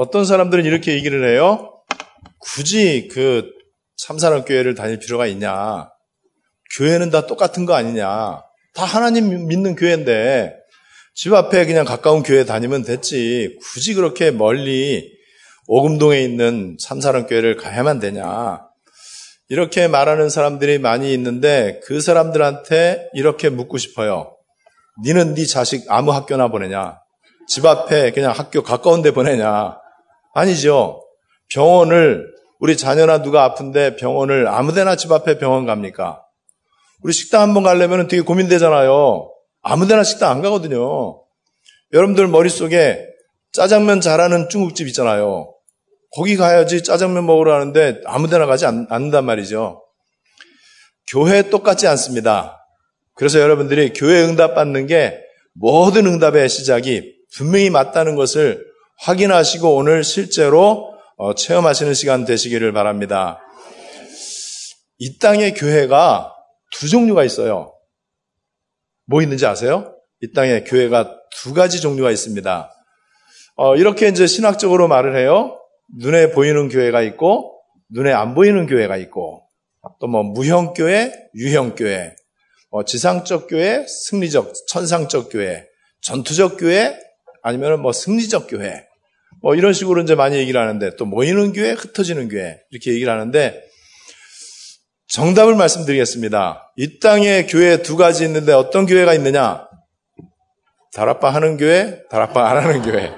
어떤 사람들은 이렇게 얘기를 해요. 굳이 그 참사랑 교회를 다닐 필요가 있냐. 교회는 다 똑같은 거 아니냐. 다 하나님 믿는 교회인데 집 앞에 그냥 가까운 교회 다니면 됐지. 굳이 그렇게 멀리 오금동에 있는 참사랑 교회를 가야만 되냐. 이렇게 말하는 사람들이 많이 있는데 그 사람들한테 이렇게 묻고 싶어요. 니는 네 자식 아무 학교나 보내냐? 집 앞에 그냥 학교 가까운 데 보내냐? 아니죠. 병원을 우리 자녀나 누가 아픈데 병원을 아무데나 집 앞에 병원 갑니까? 우리 식당 한번 가려면 되게 고민되잖아요. 아무데나 식당 안 가거든요. 여러분들 머릿속에 짜장면 잘하는 중국집 있잖아요. 거기 가야지 짜장면 먹으러 하는데 아무데나 가지 않, 않는단 말이죠. 교회 똑같지 않습니다. 그래서 여러분들이 교회 응답 받는 게 모든 응답의 시작이 분명히 맞다는 것을 확인하시고 오늘 실제로 어, 체험하시는 시간 되시기를 바랍니다. 이 땅의 교회가 두 종류가 있어요. 뭐 있는지 아세요? 이 땅에 교회가 두 가지 종류가 있습니다. 어, 이렇게 이제 신학적으로 말을 해요. 눈에 보이는 교회가 있고, 눈에 안 보이는 교회가 있고, 또 뭐 무형교회, 유형교회, 뭐 지상적 교회, 승리적, 천상적 교회, 전투적 교회, 아니면 뭐 승리적 교회, 뭐 이런 식으로 이제 많이 얘기를 하는데, 또 모이는 교회, 흩어지는 교회, 이렇게 얘기를 하는데, 정답을 말씀드리겠습니다. 이 땅에 교회 두 가지 있는데 어떤 교회가 있느냐? 다락방 하는 교회, 다락방 안 하는 교회.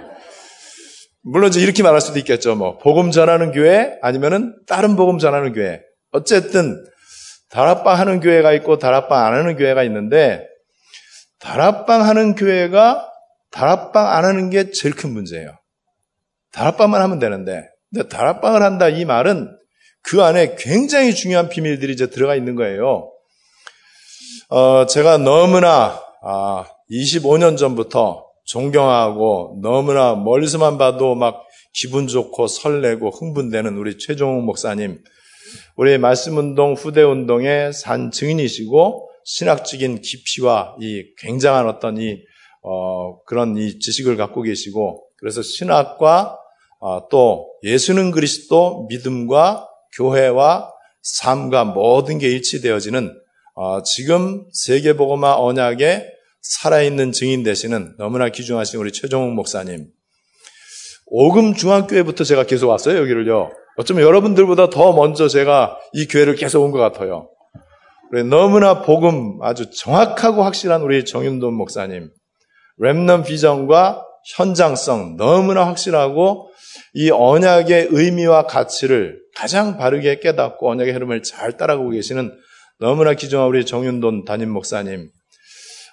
물론 이제 이렇게 말할 수도 있겠죠. 뭐 복음 전하는 교회 아니면은 다른 복음 전하는 교회. 어쨌든 다락방 하는 교회가 있고 다락방 안 하는 교회가 있는데 다락방 하는 교회가 다락방 안 하는 게 제일 큰 문제예요. 다락방만 하면 되는데 근데 다락방을 한다 이 말은 그 안에 굉장히 중요한 비밀들이 이제 들어가 있는 거예요. 어, 제가 너무나 아, 25년 전부터 존경하고 너무나 멀리서만 봐도 막 기분 좋고 설레고 흥분되는 우리 최종욱 목사님, 우리 말씀운동 후대운동의 산 증인이시고 신학적인 깊이와 이 굉장한 어떤 이 어, 그런 이 지식을 갖고 계시고 그래서 신학과 어, 또 예수는 그리스도 믿음과 교회와 삶과 모든 게 일치되어지는 어, 지금 세계보고마 언약의 살아있는 증인 되시는 너무나 귀중하신 우리 최종욱 목사님. 오금 중앙교회부터 제가 계속 왔어요, 여기를요. 어쩌면 여러분들보다 더 먼저 제가 이 교회를 계속 온 것 같아요. 너무나 복음 아주 정확하고 확실한 우리 정윤돈 목사님. 랩넌 비전과 현장성 너무나 확실하고 이 언약의 의미와 가치를 가장 바르게 깨닫고 언약의 흐름을 잘 따라가고 계시는 너무나 귀중한 우리 정윤돈 담임 목사님.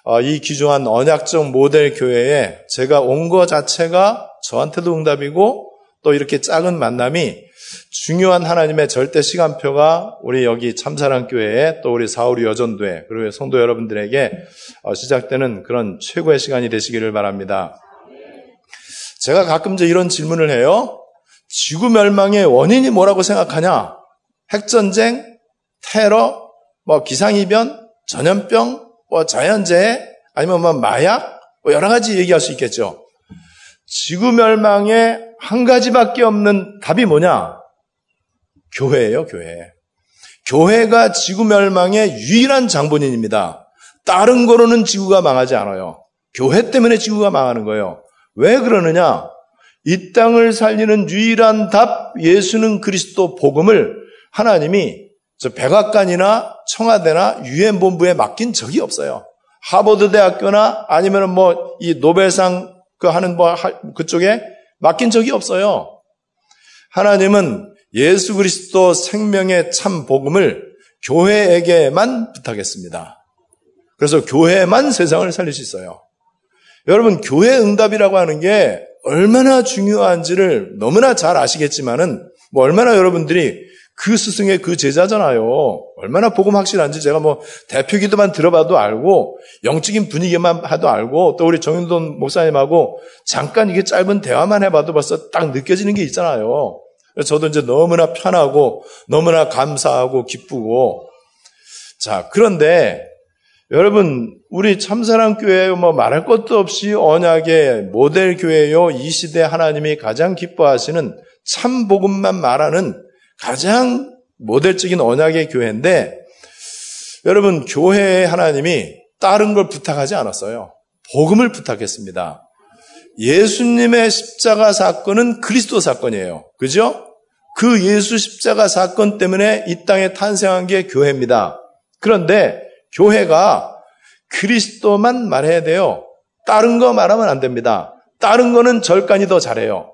어, 이 귀중한 언약적 모델 교회에 제가 온것 자체가 저한테도 응답이고 또 이렇게 작은 만남이 중요한 하나님의 절대 시간표가 우리 여기 참사랑 교회에 또 우리 사우리 여전도회 그리고 성도 여러분들에게 어, 시작되는 그런 최고의 시간이 되시기를 바랍니다. 제가 가끔 이런 질문을 해요. 지구 멸망의 원인이 뭐라고 생각하냐? 핵전쟁, 테러, 뭐 기상이변, 전염병, 뭐 자연재해, 아니면 뭐 마약, 뭐 여러 가지 얘기할 수 있겠죠. 지구 멸망의 한 가지밖에 없는 답이 뭐냐? 교회예요, 교회. 교회가 지구 멸망의 유일한 장본인입니다. 다른 거로는 지구가 망하지 않아요. 교회 때문에 지구가 망하는 거예요. 왜 그러느냐? 이 땅을 살리는 유일한 답, 예수는 그리스도 복음을 하나님이 저 백악관이나 청와대나 유엔 본부에 맡긴 적이 없어요. 하버드 대학교나 아니면 뭐이 노벨상 그 하는 뭐 그쪽에 맡긴 적이 없어요. 하나님은 예수 그리스도 생명의 참 복음을 교회에게만 부탁했습니다. 그래서 교회만 세상을 살릴 수 있어요. 여러분 교회 응답이라고 하는 게 얼마나 중요한지를 너무나 잘 아시겠지만은 뭐 얼마나 여러분들이 그 스승의 그 제자잖아요. 얼마나 복음 확실한지 제가 뭐 대표 기도만 들어봐도 알고 영적인 분위기만 하도 알고 또 우리 정윤돈 목사님하고 잠깐 이게 짧은 대화만 해봐도 벌써 딱 느껴지는 게 있잖아요. 저도 이제 너무나 편하고 너무나 감사하고 기쁘고 자 그런데 여러분, 우리 참사랑 교회 뭐 말할 것도 없이 언약의 모델 교회요. 이 시대 하나님이 가장 기뻐하시는 참 복음만 말하는 가장 모델적인 언약의 교회인데 여러분, 교회에 하나님이 다른 걸 부탁하지 않았어요. 복음을 부탁했습니다. 예수님의 십자가 사건은 그리스도 사건이에요. 그죠? 그 예수 십자가 사건 때문에 이 땅에 탄생한 게 교회입니다. 그런데 교회가 그리스도만 말해야 돼요. 다른 거 말하면 안 됩니다. 다른 거는 절간이 더 잘해요.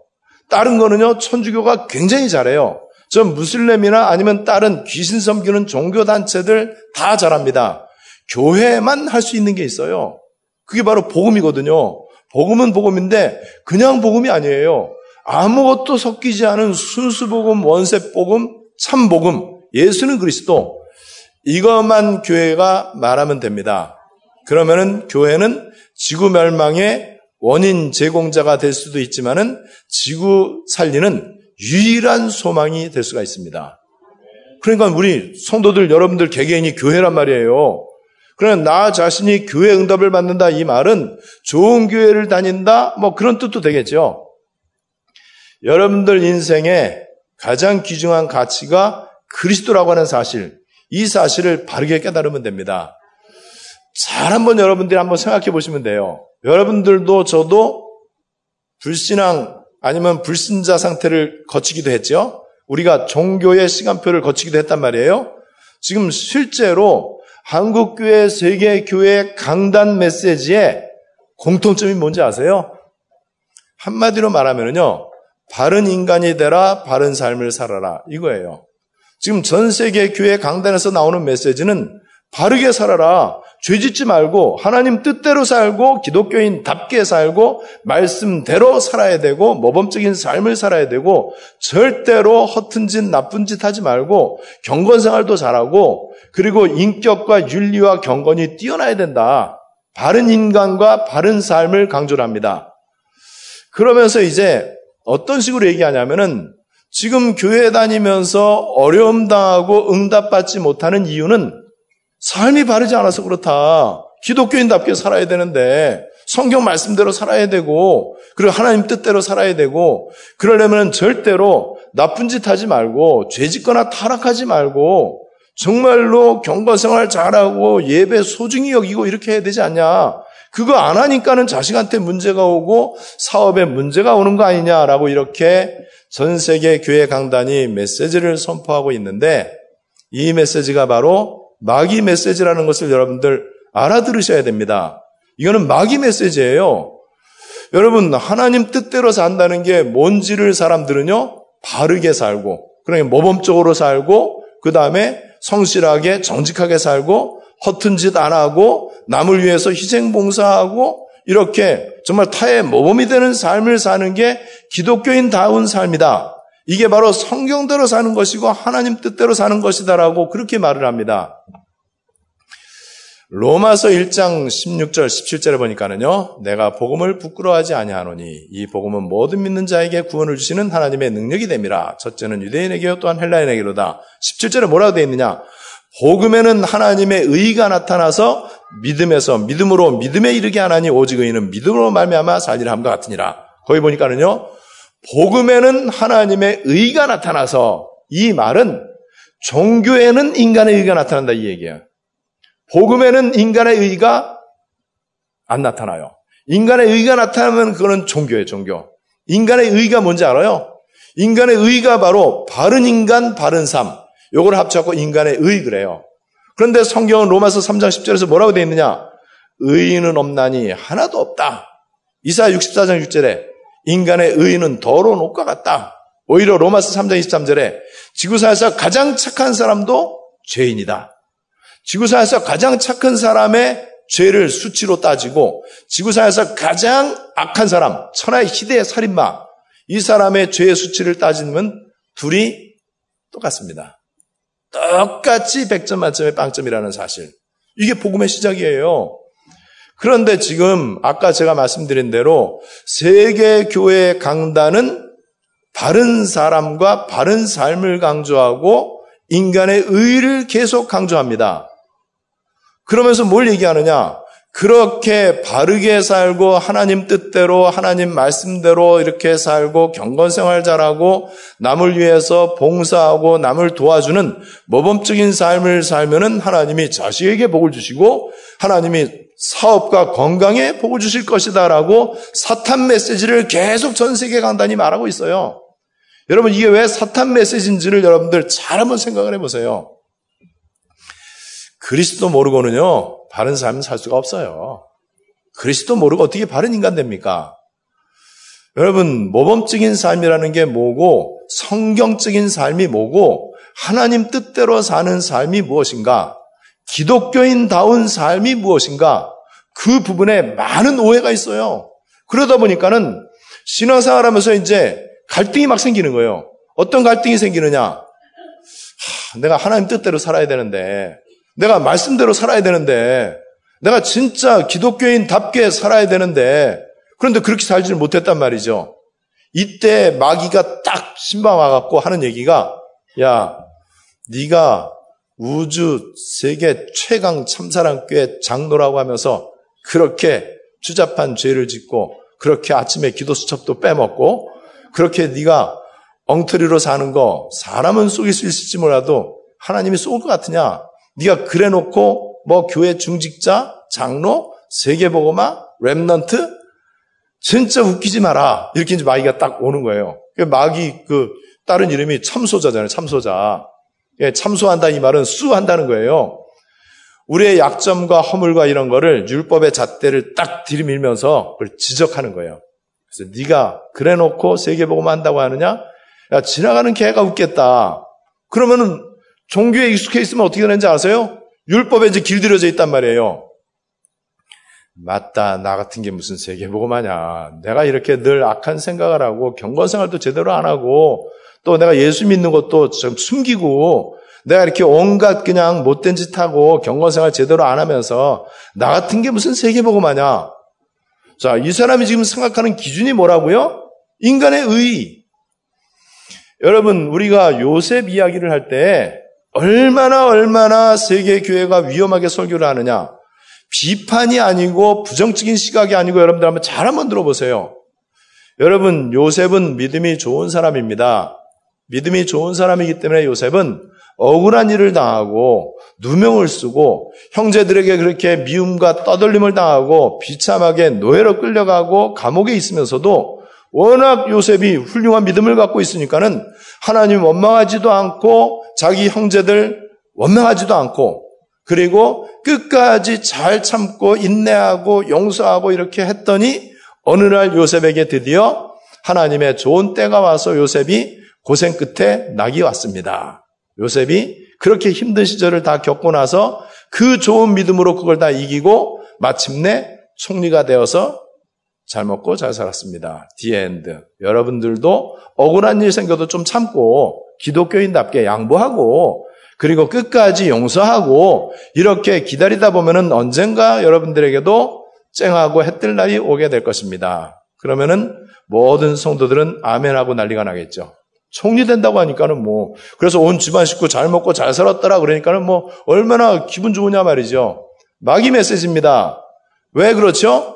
다른 거는요, 천주교가 굉장히 잘해요. 저 무슬림이나 아니면 다른 귀신 섬기는 종교단체들 다 잘합니다. 교회만 할 수 있는 게 있어요. 그게 바로 복음이거든요. 복음은 복음인데 그냥 복음이 아니에요. 아무것도 섞이지 않은 순수복음, 원세복음, 참복음, 예수는 그리스도. 이것만 교회가 말하면 됩니다. 그러면은 교회는 지구 멸망의 원인 제공자가 될 수도 있지만은 지구 살리는 유일한 소망이 될 수가 있습니다. 그러니까 우리 성도들 여러분들 개개인이 교회란 말이에요. 그러나 나 자신이 교회 응답을 받는다 이 말은 좋은 교회를 다닌다 뭐 그런 뜻도 되겠죠. 여러분들 인생에 가장 귀중한 가치가 그리스도라고 하는 사실, 이 사실을 바르게 깨달으면 됩니다. 잘 한번 여러분들이 한번 생각해 보시면 돼요. 여러분들도 저도 불신앙 아니면 불신자 상태를 거치기도 했죠. 우리가 종교의 시간표를 거치기도 했단 말이에요. 지금 실제로 한국교회, 세계교회 강단 메시지에 공통점이 뭔지 아세요? 한마디로 말하면요. 바른 인간이 되라, 바른 삶을 살아라. 이거예요. 지금 전 세계 교회 강단에서 나오는 메시지는 바르게 살아라. 죄 짓지 말고 하나님 뜻대로 살고 기독교인답게 살고 말씀대로 살아야 되고 모범적인 삶을 살아야 되고 절대로 허튼 짓 나쁜 짓 하지 말고 경건 생활도 잘하고 그리고 인격과 윤리와 경건이 뛰어나야 된다. 바른 인간과 바른 삶을 강조를 합니다. 그러면서 이제 어떤 식으로 얘기하냐면은 지금 교회 다니면서 어려움 당하고 응답받지 못하는 이유는 삶이 바르지 않아서 그렇다. 기독교인답게 살아야 되는데 성경 말씀대로 살아야 되고 그리고 하나님 뜻대로 살아야 되고 그러려면 절대로 나쁜 짓 하지 말고 죄 짓거나 타락하지 말고 정말로 경건 생활 잘하고 예배 소중히 여기고 이렇게 해야 되지 않냐. 그거 안 하니까는 자식한테 문제가 오고 사업에 문제가 오는 거 아니냐라고 이렇게 전 세계 교회 강단이 메시지를 선포하고 있는데 이 메시지가 바로 마귀 메시지라는 것을 여러분들 알아들으셔야 됩니다. 이거는 마귀 메시지예요. 여러분, 하나님 뜻대로 산다는 게 뭔지를 사람들은요, 바르게 살고, 그러니까 모범적으로 살고, 그 다음에 성실하게, 정직하게 살고, 허튼 짓 안 하고, 남을 위해서 희생 봉사하고, 이렇게 정말 타의 모범이 되는 삶을 사는 게 기독교인다운 삶이다. 이게 바로 성경대로 사는 것이고 하나님 뜻대로 사는 것이다라고 그렇게 말을 합니다. 로마서 1장 16절 17절에 보니까는요. 내가 복음을 부끄러워하지 아니하노니 이 복음은 모든 믿는 자에게 구원을 주시는 하나님의 능력이 됨이라. 첫째는 유대인에게요 또한 헬라인에게로다. 17절에 뭐라고 되어 있느냐? 복음에는 하나님의 의가 나타나서 믿음에서 믿음으로 믿음에 이르게 하나니 오직 의인은 믿음으로 말미암아 살리라 함과 같으니라. 거기 보니까는요. 복음에는 하나님의 의가 나타나서 이 말은 종교에는 인간의 의가 나타난다 이 얘기예요. 복음에는 인간의 의가 안 나타나요. 인간의 의가 나타나면 그거는 종교예요, 종교. 인간의 의가 뭔지 알아요? 인간의 의가 바로 바른 인간, 바른 삶. 요걸 합쳐갖고 인간의 의 그래요. 그런데 성경은 로마서 3장 10절에서 뭐라고 되어 있느냐? 의인은 없나니 하나도 없다. 이사 64장 6절에 인간의 의인은 더러운 옷과 같다. 오히려 로마서 3장 23절에 지구상에서 가장 착한 사람도 죄인이다. 지구상에서 가장 착한 사람의 죄를 수치로 따지고 지구상에서 가장 악한 사람, 천하의 희대의 살인마, 이 사람의 죄의 수치를 따지면 둘이 똑같습니다. 똑같이 100점 만점의 빵점이라는 사실. 이게 복음의 시작이에요. 그런데 지금 아까 제가 말씀드린 대로 세계 교회 강단은 바른 사람과 바른 삶을 강조하고 인간의 의를 계속 강조합니다. 그러면서 뭘 얘기하느냐? 그렇게 바르게 살고 하나님 뜻대로 하나님 말씀대로 이렇게 살고 경건생활 잘하고 남을 위해서 봉사하고 남을 도와주는 모범적인 삶을 살면은 하나님이 자식에게 복을 주시고 하나님이 사업과 건강에 복을 주실 것이다라고 사탄 메시지를 계속 전 세계 강단이 말하고 있어요. 여러분 이게 왜 사탄 메시지인지를 여러분들 잘 한번 생각을 해보세요. 그리스도 모르고는요, 바른 삶을 살 수가 없어요. 그리스도 모르고 어떻게 바른 인간 됩니까? 여러분, 모범적인 삶이라는 게 뭐고, 성경적인 삶이 뭐고, 하나님 뜻대로 사는 삶이 무엇인가, 기독교인다운 삶이 무엇인가, 그 부분에 많은 오해가 있어요. 그러다 보니까는 신앙생활 하면서 이제 갈등이 막 생기는 거예요. 어떤 갈등이 생기느냐? 하, 내가 하나님 뜻대로 살아야 되는데, 내가 말씀대로 살아야 되는데, 내가 진짜 기독교인답게 살아야 되는데, 그런데 그렇게 살지를 못했단 말이죠. 이때 마귀가 딱 신방 와갖고 하는 얘기가, 야, 네가 우주 세계 최강 참사랑교회 장로라고 하면서 그렇게 추잡한 죄를 짓고 그렇게 아침에 기도 수첩도 빼먹고 그렇게 네가 엉터리로 사는 거 사람은 속일 수 있을지 몰라도 하나님이 속을 것 같으냐? 네가 그래놓고 뭐 교회 중직자, 장로, 세계복음화, remnant 진짜 웃기지 마라. 이렇게 이제 마귀가 딱 오는 거예요. 그 마귀 그 다른 이름이 참소자잖아요. 참소자. 예, 참소한다 이 말은 고소한다는 거예요. 우리의 약점과 허물과 이런 거를 율법의 잣대를 딱 들이밀면서 그걸 지적하는 거예요. 그래서 네가 그래놓고 세계복음화 한다고 하느냐? 야 지나가는 개가 웃겠다. 그러면은 종교에 익숙해 있으면 어떻게 되는지 아세요? 율법에 이제 길들여져 있단 말이에요. 맞다. 나 같은 게 무슨 세계보고마냐. 내가 이렇게 늘 악한 생각을 하고 경건생활도 제대로 안 하고 또 내가 예수 믿는 것도 좀 숨기고 내가 이렇게 온갖 그냥 못된 짓 하고 경건생활 제대로 안 하면서 나 같은 게 무슨 세계보고마냐. 자, 이 사람이 지금 생각하는 기준이 뭐라고요? 인간의 의. 여러분, 우리가 요셉 이야기를 할 때 얼마나 얼마나 세계 교회가 위험하게 설교를 하느냐. 비판이 아니고 부정적인 시각이 아니고 여러분들 한번 잘 한번 들어보세요. 여러분 요셉은 믿음이 좋은 사람입니다. 믿음이 좋은 사람이기 때문에 요셉은 억울한 일을 당하고 누명을 쓰고 형제들에게 그렇게 미움과 떠돌림을 당하고 비참하게 노예로 끌려가고 감옥에 있으면서도 워낙 요셉이 훌륭한 믿음을 갖고 있으니까는 하나님 원망하지도 않고 자기 형제들 원망하지도 않고 그리고 끝까지 잘 참고 인내하고 용서하고 이렇게 했더니 어느 날 요셉에게 드디어 하나님의 좋은 때가 와서 요셉이 고생 끝에 낙이 왔습니다. 요셉이 그렇게 힘든 시절을 다 겪고 나서 그 좋은 믿음으로 그걸 다 이기고 마침내 총리가 되어서 잘 먹고 잘 살았습니다. The end. 여러분들도 억울한 일 생겨도 좀 참고 기독교인답게 양보하고 그리고 끝까지 용서하고 이렇게 기다리다 보면은 언젠가 여러분들에게도 쨍하고 해 뜰 날이 오게 될 것입니다. 그러면은 모든 성도들은 아멘하고 난리가 나겠죠. 총리된다고 하니까는 뭐 그래서 온 집안 식구 잘 먹고 잘 살았더라 그러니까는 뭐 얼마나 기분 좋으냐 말이죠. 마귀 메시지입니다. 왜 그렇죠?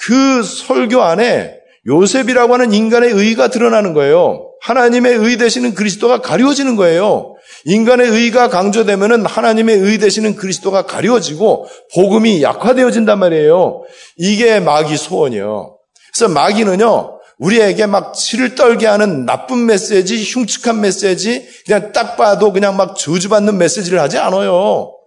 그 설교 안에 요셉이라고 하는 인간의 의가 드러나는 거예요. 하나님의 의 되시는 그리스도가 가리워지는 거예요. 인간의 의가 강조되면은 하나님의 의 되시는 그리스도가 가리워지고 복음이 약화되어진단 말이에요. 이게 마귀 소원이에요. 그래서 마귀는요, 우리에게 막 치를 떨게 하는 나쁜 메시지, 흉측한 메시지, 그냥 딱 봐도 그냥 막 저주받는 메시지를 하지 않아요.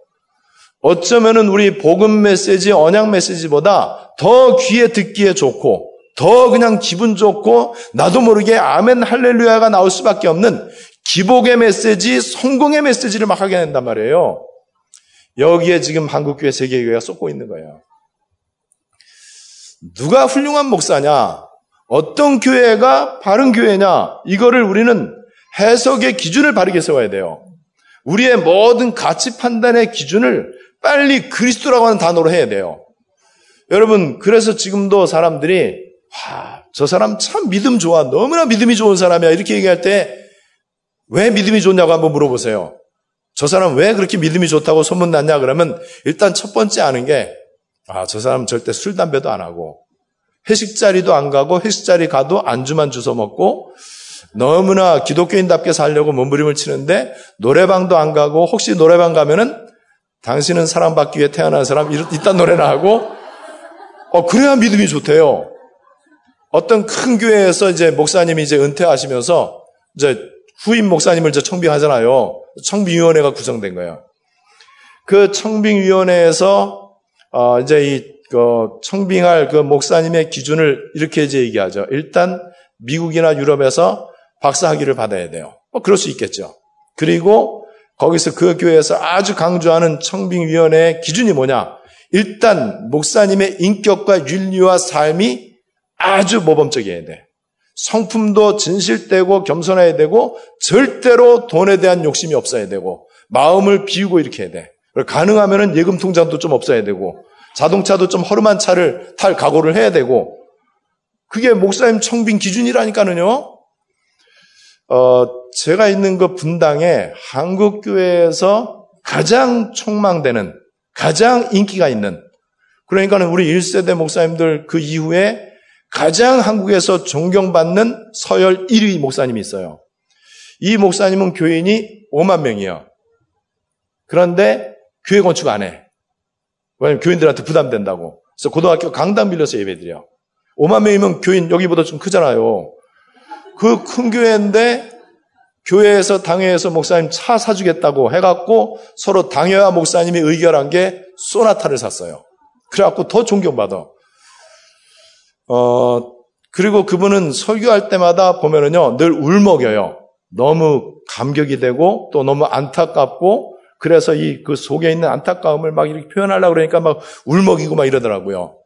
어쩌면은 우리 복음 메시지, 언약 메시지보다 더 귀에 듣기에 좋고, 더 그냥 기분 좋고 나도 모르게 아멘 할렐루야가 나올 수밖에 없는 기복의 메시지, 성공의 메시지를 막 하게 된단 말이에요. 여기에 지금 한국교회, 세계교회가 쏟고 있는 거예요. 누가 훌륭한 목사냐? 어떤 교회가 바른 교회냐? 이거를 우리는 해석의 기준을 바르게 세워야 돼요. 우리의 모든 가치 판단의 기준을 빨리 그리스도라고 하는 단어로 해야 돼요. 여러분, 그래서 지금도 사람들이 와, 저 사람 참 믿음 좋아. 너무나 믿음이 좋은 사람이야. 이렇게 얘기할 때 왜 믿음이 좋냐고 한번 물어보세요. 저 사람 왜 그렇게 믿음이 좋다고 소문났냐 그러면 일단 첫 번째 아는 게 아, 저 사람 절대 술, 담배도 안 하고 회식 자리도 안 가고 회식 자리 가도 안주만 주워 먹고 너무나 기독교인답게 살려고 몸부림을 치는데 노래방도 안 가고 혹시 노래방 가면은 당신은 사랑받기 위해 태어난 사람 이딴 노래나 하고 어 그래야 믿음이 좋대요. 어떤 큰 교회에서 이제 목사님이 이제 은퇴하시면서 이제 후임 목사님을 이제 청빙하잖아요. 청빙위원회가 구성된 거예요. 그 청빙위원회에서 어 이제 이그 청빙할 그 목사님의 기준을 이렇게 이제 얘기하죠. 일단 미국이나 유럽에서 박사 학위를 받아야 돼요. 뭐 그럴 수 있겠죠. 그리고 거기서 그 교회에서 아주 강조하는 청빙위원회의 기준이 뭐냐? 일단 목사님의 인격과 윤리와 삶이 아주 모범적이어야 돼. 성품도 진실되고 겸손해야 되고 절대로 돈에 대한 욕심이 없어야 되고 마음을 비우고 이렇게 해야 돼. 가능하면 예금 통장도 좀 없어야 되고 자동차도 좀 허름한 차를 탈 각오를 해야 되고 그게 목사님 청빙 기준이라니까는요. 어, 제가 있는 그 분당에 한국교회에서 가장 촉망되는, 가장 인기가 있는, 그러니까는 우리 1세대 목사님들 그 이후에 가장 한국에서 존경받는 서열 1위 목사님이 있어요. 이 목사님은 교인이 5만 명이에요. 그런데 교회 건축 안 해. 왜냐면 교인들한테 부담된다고. 그래서 고등학교 강당 빌려서 예배드려. 5만 명이면 교인 여기보다 좀 크잖아요. 그 큰 교회인데 교회에서 당회에서 목사님 차 사주겠다고 해갖고 서로 당회와 목사님이 의결한 게 소나타를 샀어요. 그래갖고 더 존경받아. 어, 그리고 그분은 설교할 때마다 보면은요, 늘 울먹여요. 너무 감격이 되고 또 너무 안타깝고 그래서 이 그 속에 있는 안타까움을 막 이렇게 표현하려고 그러니까 막 울먹이고 막 이러더라고요.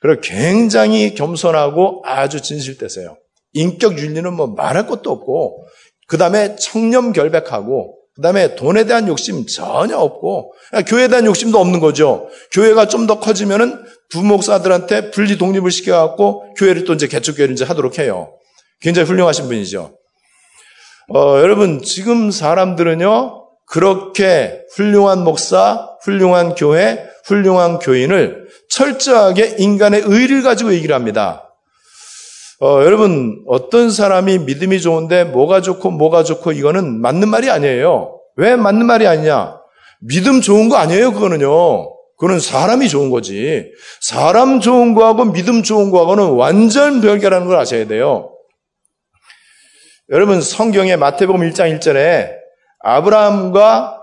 그리고 굉장히 겸손하고 아주 진실되세요. 인격 윤리는 뭐 말할 것도 없고, 그 다음에 청렴 결백하고, 그 다음에 돈에 대한 욕심 전혀 없고, 교회에 대한 욕심도 없는 거죠. 교회가 좀 더 커지면은 부목사들한테 분리 독립을 시켜갖고, 교회를 또 이제 개척교회를 이제 하도록 해요. 굉장히 훌륭하신 분이죠. 어, 여러분, 지금 사람들은요, 그렇게 훌륭한 목사, 훌륭한 교회, 훌륭한 교인을 철저하게 인간의 의를 가지고 얘기를 합니다. 어, 여러분, 어떤 사람이 믿음이 좋은데 뭐가 좋고 뭐가 좋고 이거는 맞는 말이 아니에요. 왜 맞는 말이 아니냐? 믿음 좋은 거 아니에요, 그거는요. 그거는 사람이 좋은 거지. 사람 좋은 거하고 믿음 좋은 거하고는 완전 별개라는 걸 아셔야 돼요. 여러분, 성경의 마태복음 1장 1절에 아브라함과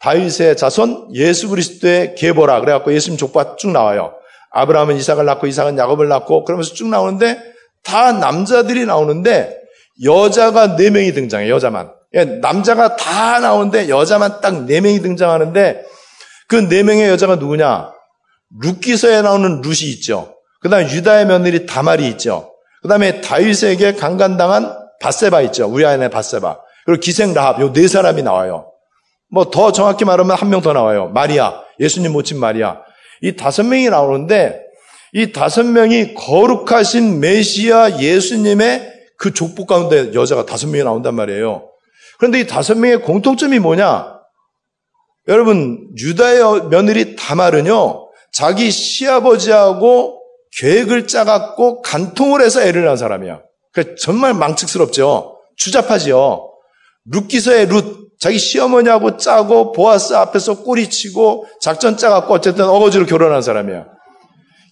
다윗의 자손 예수 그리스도의 계보라 그래갖고 예수님 족보가 쭉 나와요. 아브라함은 이삭을 낳고 이삭은 야곱을 낳고 그러면서 쭉 나오는데 다 남자들이 나오는데 여자가 네 명이 등장해 여자만. 예, 남자가 다 나오는데 여자만 딱네 명이 등장하는데 그네 명의 여자가 누구냐? 룻기서에 나오는 룻이 있죠. 그 다음에 유다의 며느리 다말이 있죠. 그 다음에 다윗에게 강간당한 바세바 있죠. 우리 아내 바세바. 그리고 기생 라합, 요 네 사람이 나와요. 뭐 더 정확히 말하면 한 명 더 나와요. 마리아, 예수님 모친 마리아. 이 다섯 명이 나오는데 이 다섯 명이 거룩하신 메시아 예수님의 그 족보 가운데 여자가 다섯 명이 나온단 말이에요. 그런데 이 다섯 명의 공통점이 뭐냐? 여러분, 유다의 며느리 다말은요, 자기 시아버지하고 계획을 짜갖고 간통을 해서 애를 낳은 사람이야. 그 정말 망측스럽죠. 추잡하지요. 룻기서의 룻, 자기 시어머니하고 짜고 보아스 앞에서 꼬리치고 작전 짜갖고 어쨌든 어거지로 결혼한 사람이야.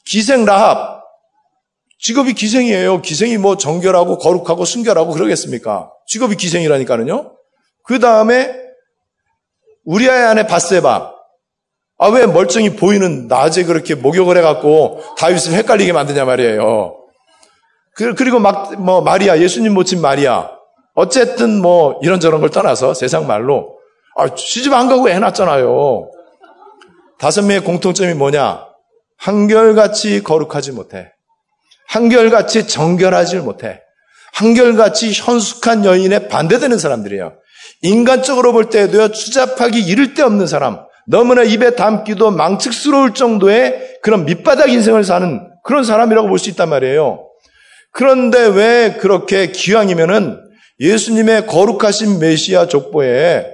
기생 라합. 직업이 기생이에요. 기생이 뭐 정결하고 거룩하고 순결하고 그러겠습니까? 직업이 기생이라니까는요. 그 다음에 우리아의 아내 바세바. 아, 왜 멀쩡히 보이는 낮에 그렇게 목욕을 해갖고 다윗을 헷갈리게 만드냐 말이에요. 그, 그리고 막, 뭐, 마리아, 예수님 모친 마리아. 어쨌든 뭐, 이런저런 걸 떠나서 세상 말로, 아, 시집 안 가고 애 낳았잖아요. 다섯 명의 공통점이 뭐냐? 한결같이 거룩하지 못해. 한결같이 정결하지 못해. 한결같이 현숙한 여인에 반대되는 사람들이에요. 인간적으로 볼 때도요, 추잡하기 이를 데 없는 사람, 너무나 입에 담기도 망측스러울 정도의 그런 밑바닥 인생을 사는 그런 사람이라고 볼 수 있단 말이에요. 그런데 왜 그렇게 기왕이면은 예수님의 거룩하신 메시아 족보에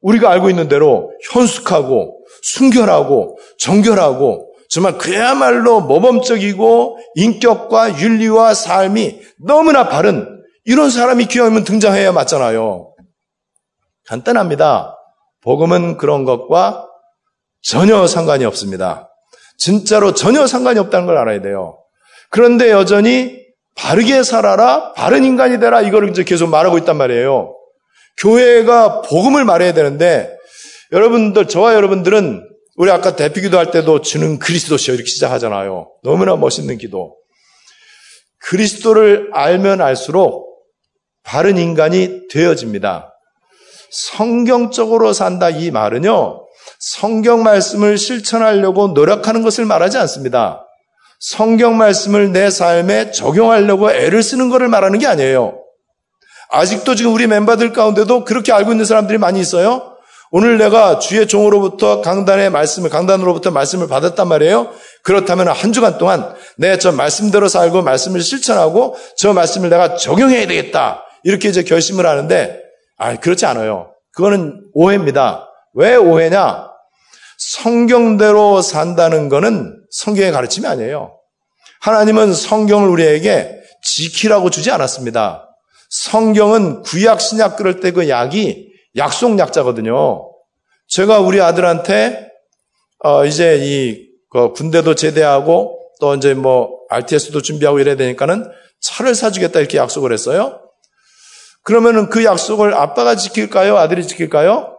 우리가 알고 있는 대로 현숙하고 순결하고 정결하고 정말 그야말로 모범적이고 인격과 윤리와 삶이 너무나 바른 이런 사람이 귀하면 등장해야 맞잖아요. 간단합니다. 복음은 그런 것과 전혀 상관이 없습니다. 진짜로 전혀 상관이 없다는 걸 알아야 돼요. 그런데 여전히 바르게 살아라, 바른 인간이 되라, 이거를 이제 계속 말하고 있단 말이에요. 교회가 복음을 말해야 되는데, 여러분들, 저와 여러분들은 우리 아까 대피 기도 할 때도 주는 그리스도시여 이렇게 시작하잖아요. 너무나 멋있는 기도. 그리스도를 알면 알수록 바른 인간이 되어집니다. 성경적으로 산다 이 말은요, 성경 말씀을 실천하려고 노력하는 것을 말하지 않습니다. 성경 말씀을 내 삶에 적용하려고 애를 쓰는 것을 말하는 게 아니에요. 아직도 지금 우리 멤버들 가운데도 그렇게 알고 있는 사람들이 많이 있어요. 오늘 내가 주의 종으로부터 강단의 말씀을, 강단으로부터 말씀을 받았단 말이에요. 그렇다면 한 주간 동안 내 저 말씀대로 살고 말씀을 실천하고 저 말씀을 내가 적용해야 되겠다. 이렇게 이제 결심을 하는데, 아, 그렇지 않아요. 그거는 오해입니다. 왜 오해냐? 성경대로 산다는 것은 성경의 가르침이 아니에요. 하나님은 성경을 우리에게 지키라고 주지 않았습니다. 성경은 구약, 신약 그럴 때 그 약이 약속 약자거든요. 제가 우리 아들한테 어 이제 이 그 군대도 제대하고 또 이제 뭐 RTS도 준비하고 이래야 되니까는 차를 사주겠다 이렇게 약속을 했어요. 그러면은 그 약속을 아빠가 지킬까요? 아들이 지킬까요?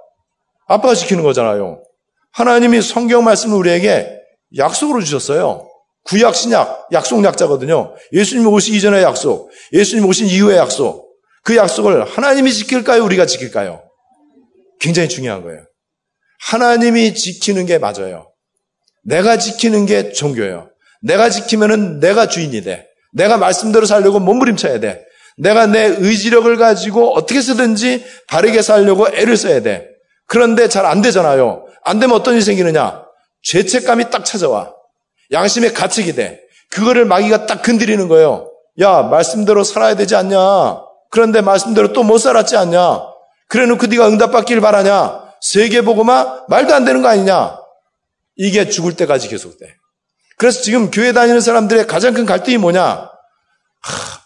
아빠가 지키는 거잖아요. 하나님이 성경 말씀을 우리에게 약속으로 주셨어요. 구약, 신약, 약속 약자거든요. 예수님 오시기 이전의 약속, 예수님 오신 이후의 약속. 그 약속을 하나님이 지킬까요? 우리가 지킬까요? 굉장히 중요한 거예요. 하나님이 지키는 게 맞아요. 내가 지키는 게 종교예요. 내가 지키면은 내가 주인이 돼. 내가 말씀대로 살려고 몸부림쳐야 돼. 내가 내 의지력을 가지고 어떻게 쓰든지 바르게 살려고 애를 써야 돼. 그런데 잘 안 되잖아요. 안 되면 어떤 일이 생기느냐? 죄책감이 딱 찾아와. 양심의 가책이 돼. 그거를 마귀가 딱 건드리는 거예요. 야, 말씀대로 살아야 되지 않냐? 그런데 말씀대로 또 못 살았지 않냐? 그래 놓고 네가 응답받기를 바라냐? 세계보고마 말도 안 되는 거 아니냐? 이게 죽을 때까지 계속돼. 그래서 지금 교회 다니는 사람들의 가장 큰 갈등이 뭐냐? 하,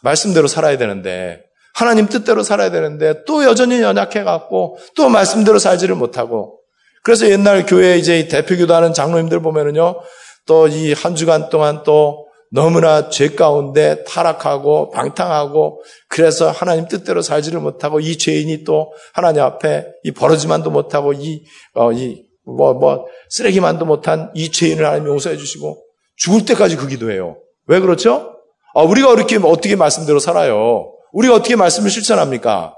말씀대로 살아야 되는데 하나님 뜻대로 살아야 되는데 또 여전히 연약해갖고 또 말씀대로 살지를 못하고 그래서 옛날 교회 이제 대표기도 하는 장로님들 보면은요 또 이 한 주간 동안 또 너무나 죄 가운데 타락하고 방탕하고 그래서 하나님 뜻대로 살지를 못하고 이 죄인이 또 하나님 앞에 이 버러지만도 못하고 이, 어, 이, 뭐, 뭐, 쓰레기만도 못한 이 죄인을 하나님 용서해 주시고 죽을 때까지 그 기도해요. 왜 그렇죠? 아, 우리가 이렇게 어떻게 말씀대로 살아요? 우리가 어떻게 말씀을 실천합니까?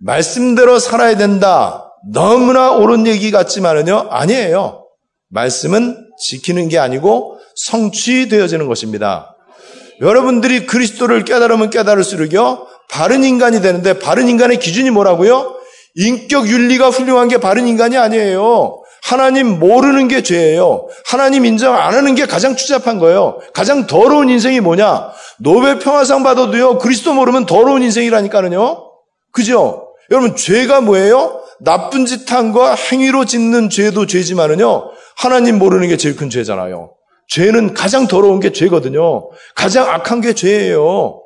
말씀대로 살아야 된다. 너무나 옳은 얘기 같지만은요, 아니에요. 말씀은 지키는 게 아니고 성취되어지는 것입니다. 여러분들이 그리스도를 깨달으면 깨달을수록요, 바른 인간이 되는데, 바른 인간의 기준이 뭐라고요? 인격 윤리가 훌륭한 게 바른 인간이 아니에요. 하나님 모르는 게 죄예요. 하나님 인정 안 하는 게 가장 추잡한 거예요. 가장 더러운 인생이 뭐냐? 노벨 평화상 받아도요, 그리스도 모르면 더러운 인생이라니까는요. 그죠? 여러분, 죄가 뭐예요? 나쁜 짓 한 거 행위로 짓는 죄도 죄지만은요, 하나님 모르는 게 제일 큰 죄잖아요. 죄는 가장 더러운 게 죄거든요. 가장 악한 게 죄예요.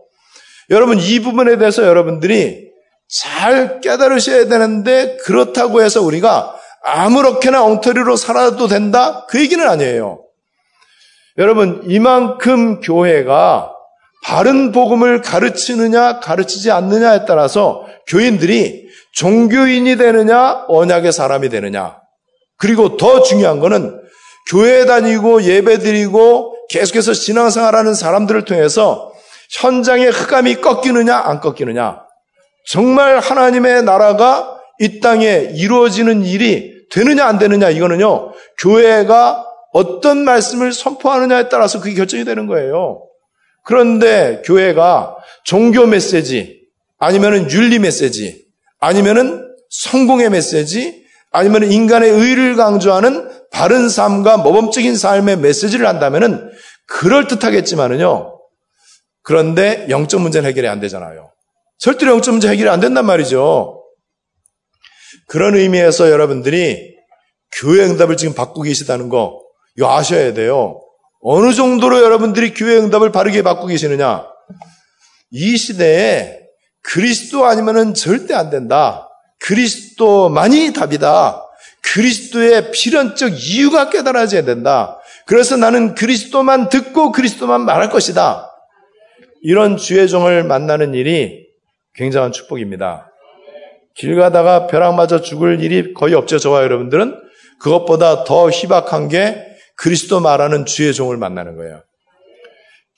여러분, 이 부분에 대해서 여러분들이 잘 깨달으셔야 되는데, 그렇다고 해서 우리가 아무렇게나 엉터리로 살아도 된다? 그 얘기는 아니에요. 여러분, 이만큼 교회가 바른 복음을 가르치느냐, 가르치지 않느냐에 따라서 교인들이 종교인이 되느냐, 언약의 사람이 되느냐. 그리고 더 중요한 거는 교회 다니고 예배 드리고 계속해서 신앙생활하는 사람들을 통해서 현장의 흑암이 꺾이느냐, 안 꺾이느냐. 정말 하나님의 나라가 이 땅에 이루어지는 일이 되느냐 안 되느냐 이거는요. 교회가 어떤 말씀을 선포하느냐에 따라서 그게 결정이 되는 거예요. 그런데 교회가 종교 메시지 아니면은 윤리 메시지 아니면은 성공의 메시지 아니면 인간의 의를 강조하는 바른 삶과 모범적인 삶의 메시지를 한다면은 그럴 듯하겠지만은요. 그런데 영적 문제는 해결이 안 되잖아요. 절대로 영적 문제 해결이 안 된단 말이죠. 그런 의미에서 여러분들이 교회 응답을 지금 받고 계시다는 거 이거 아셔야 돼요. 어느 정도로 여러분들이 교회 응답을 바르게 받고 계시느냐? 이 시대에 그리스도 아니면은 절대 안 된다. 그리스도만이 답이다. 그리스도의 필연적 이유가 깨달아져야 된다. 그래서 나는 그리스도만 듣고 그리스도만 말할 것이다. 이런 주의 종을 만나는 일이 굉장한 축복입니다. 길 가다가 벼락 맞아 죽을 일이 거의 없죠. 저와 여러분들은 그것보다 더 희박한 게 그리스도 말하는 주의 종을 만나는 거예요.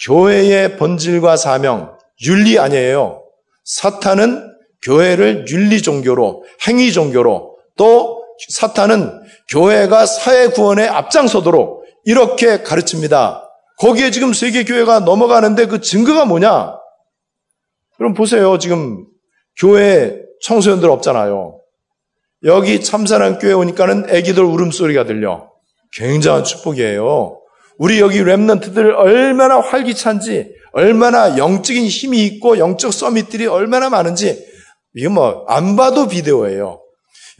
교회의 본질과 사명, 윤리 아니에요. 사탄은 교회를 윤리 종교로, 행위 종교로, 또 사탄은 교회가 사회 구원에 앞장서도록 이렇게 가르칩니다. 거기에 지금 세계 교회가 넘어가는데 그 증거가 뭐냐? 그럼 보세요. 지금 교회 청소년들 없잖아요. 여기 참사랑 교회 오니까는 애기들 울음소리가 들려. 굉장한 축복이에요. 우리 여기 랩런트들 얼마나 활기찬지, 얼마나 영적인 힘이 있고 영적 서밋들이 얼마나 많은지 이게 뭐 안 봐도 비디오예요.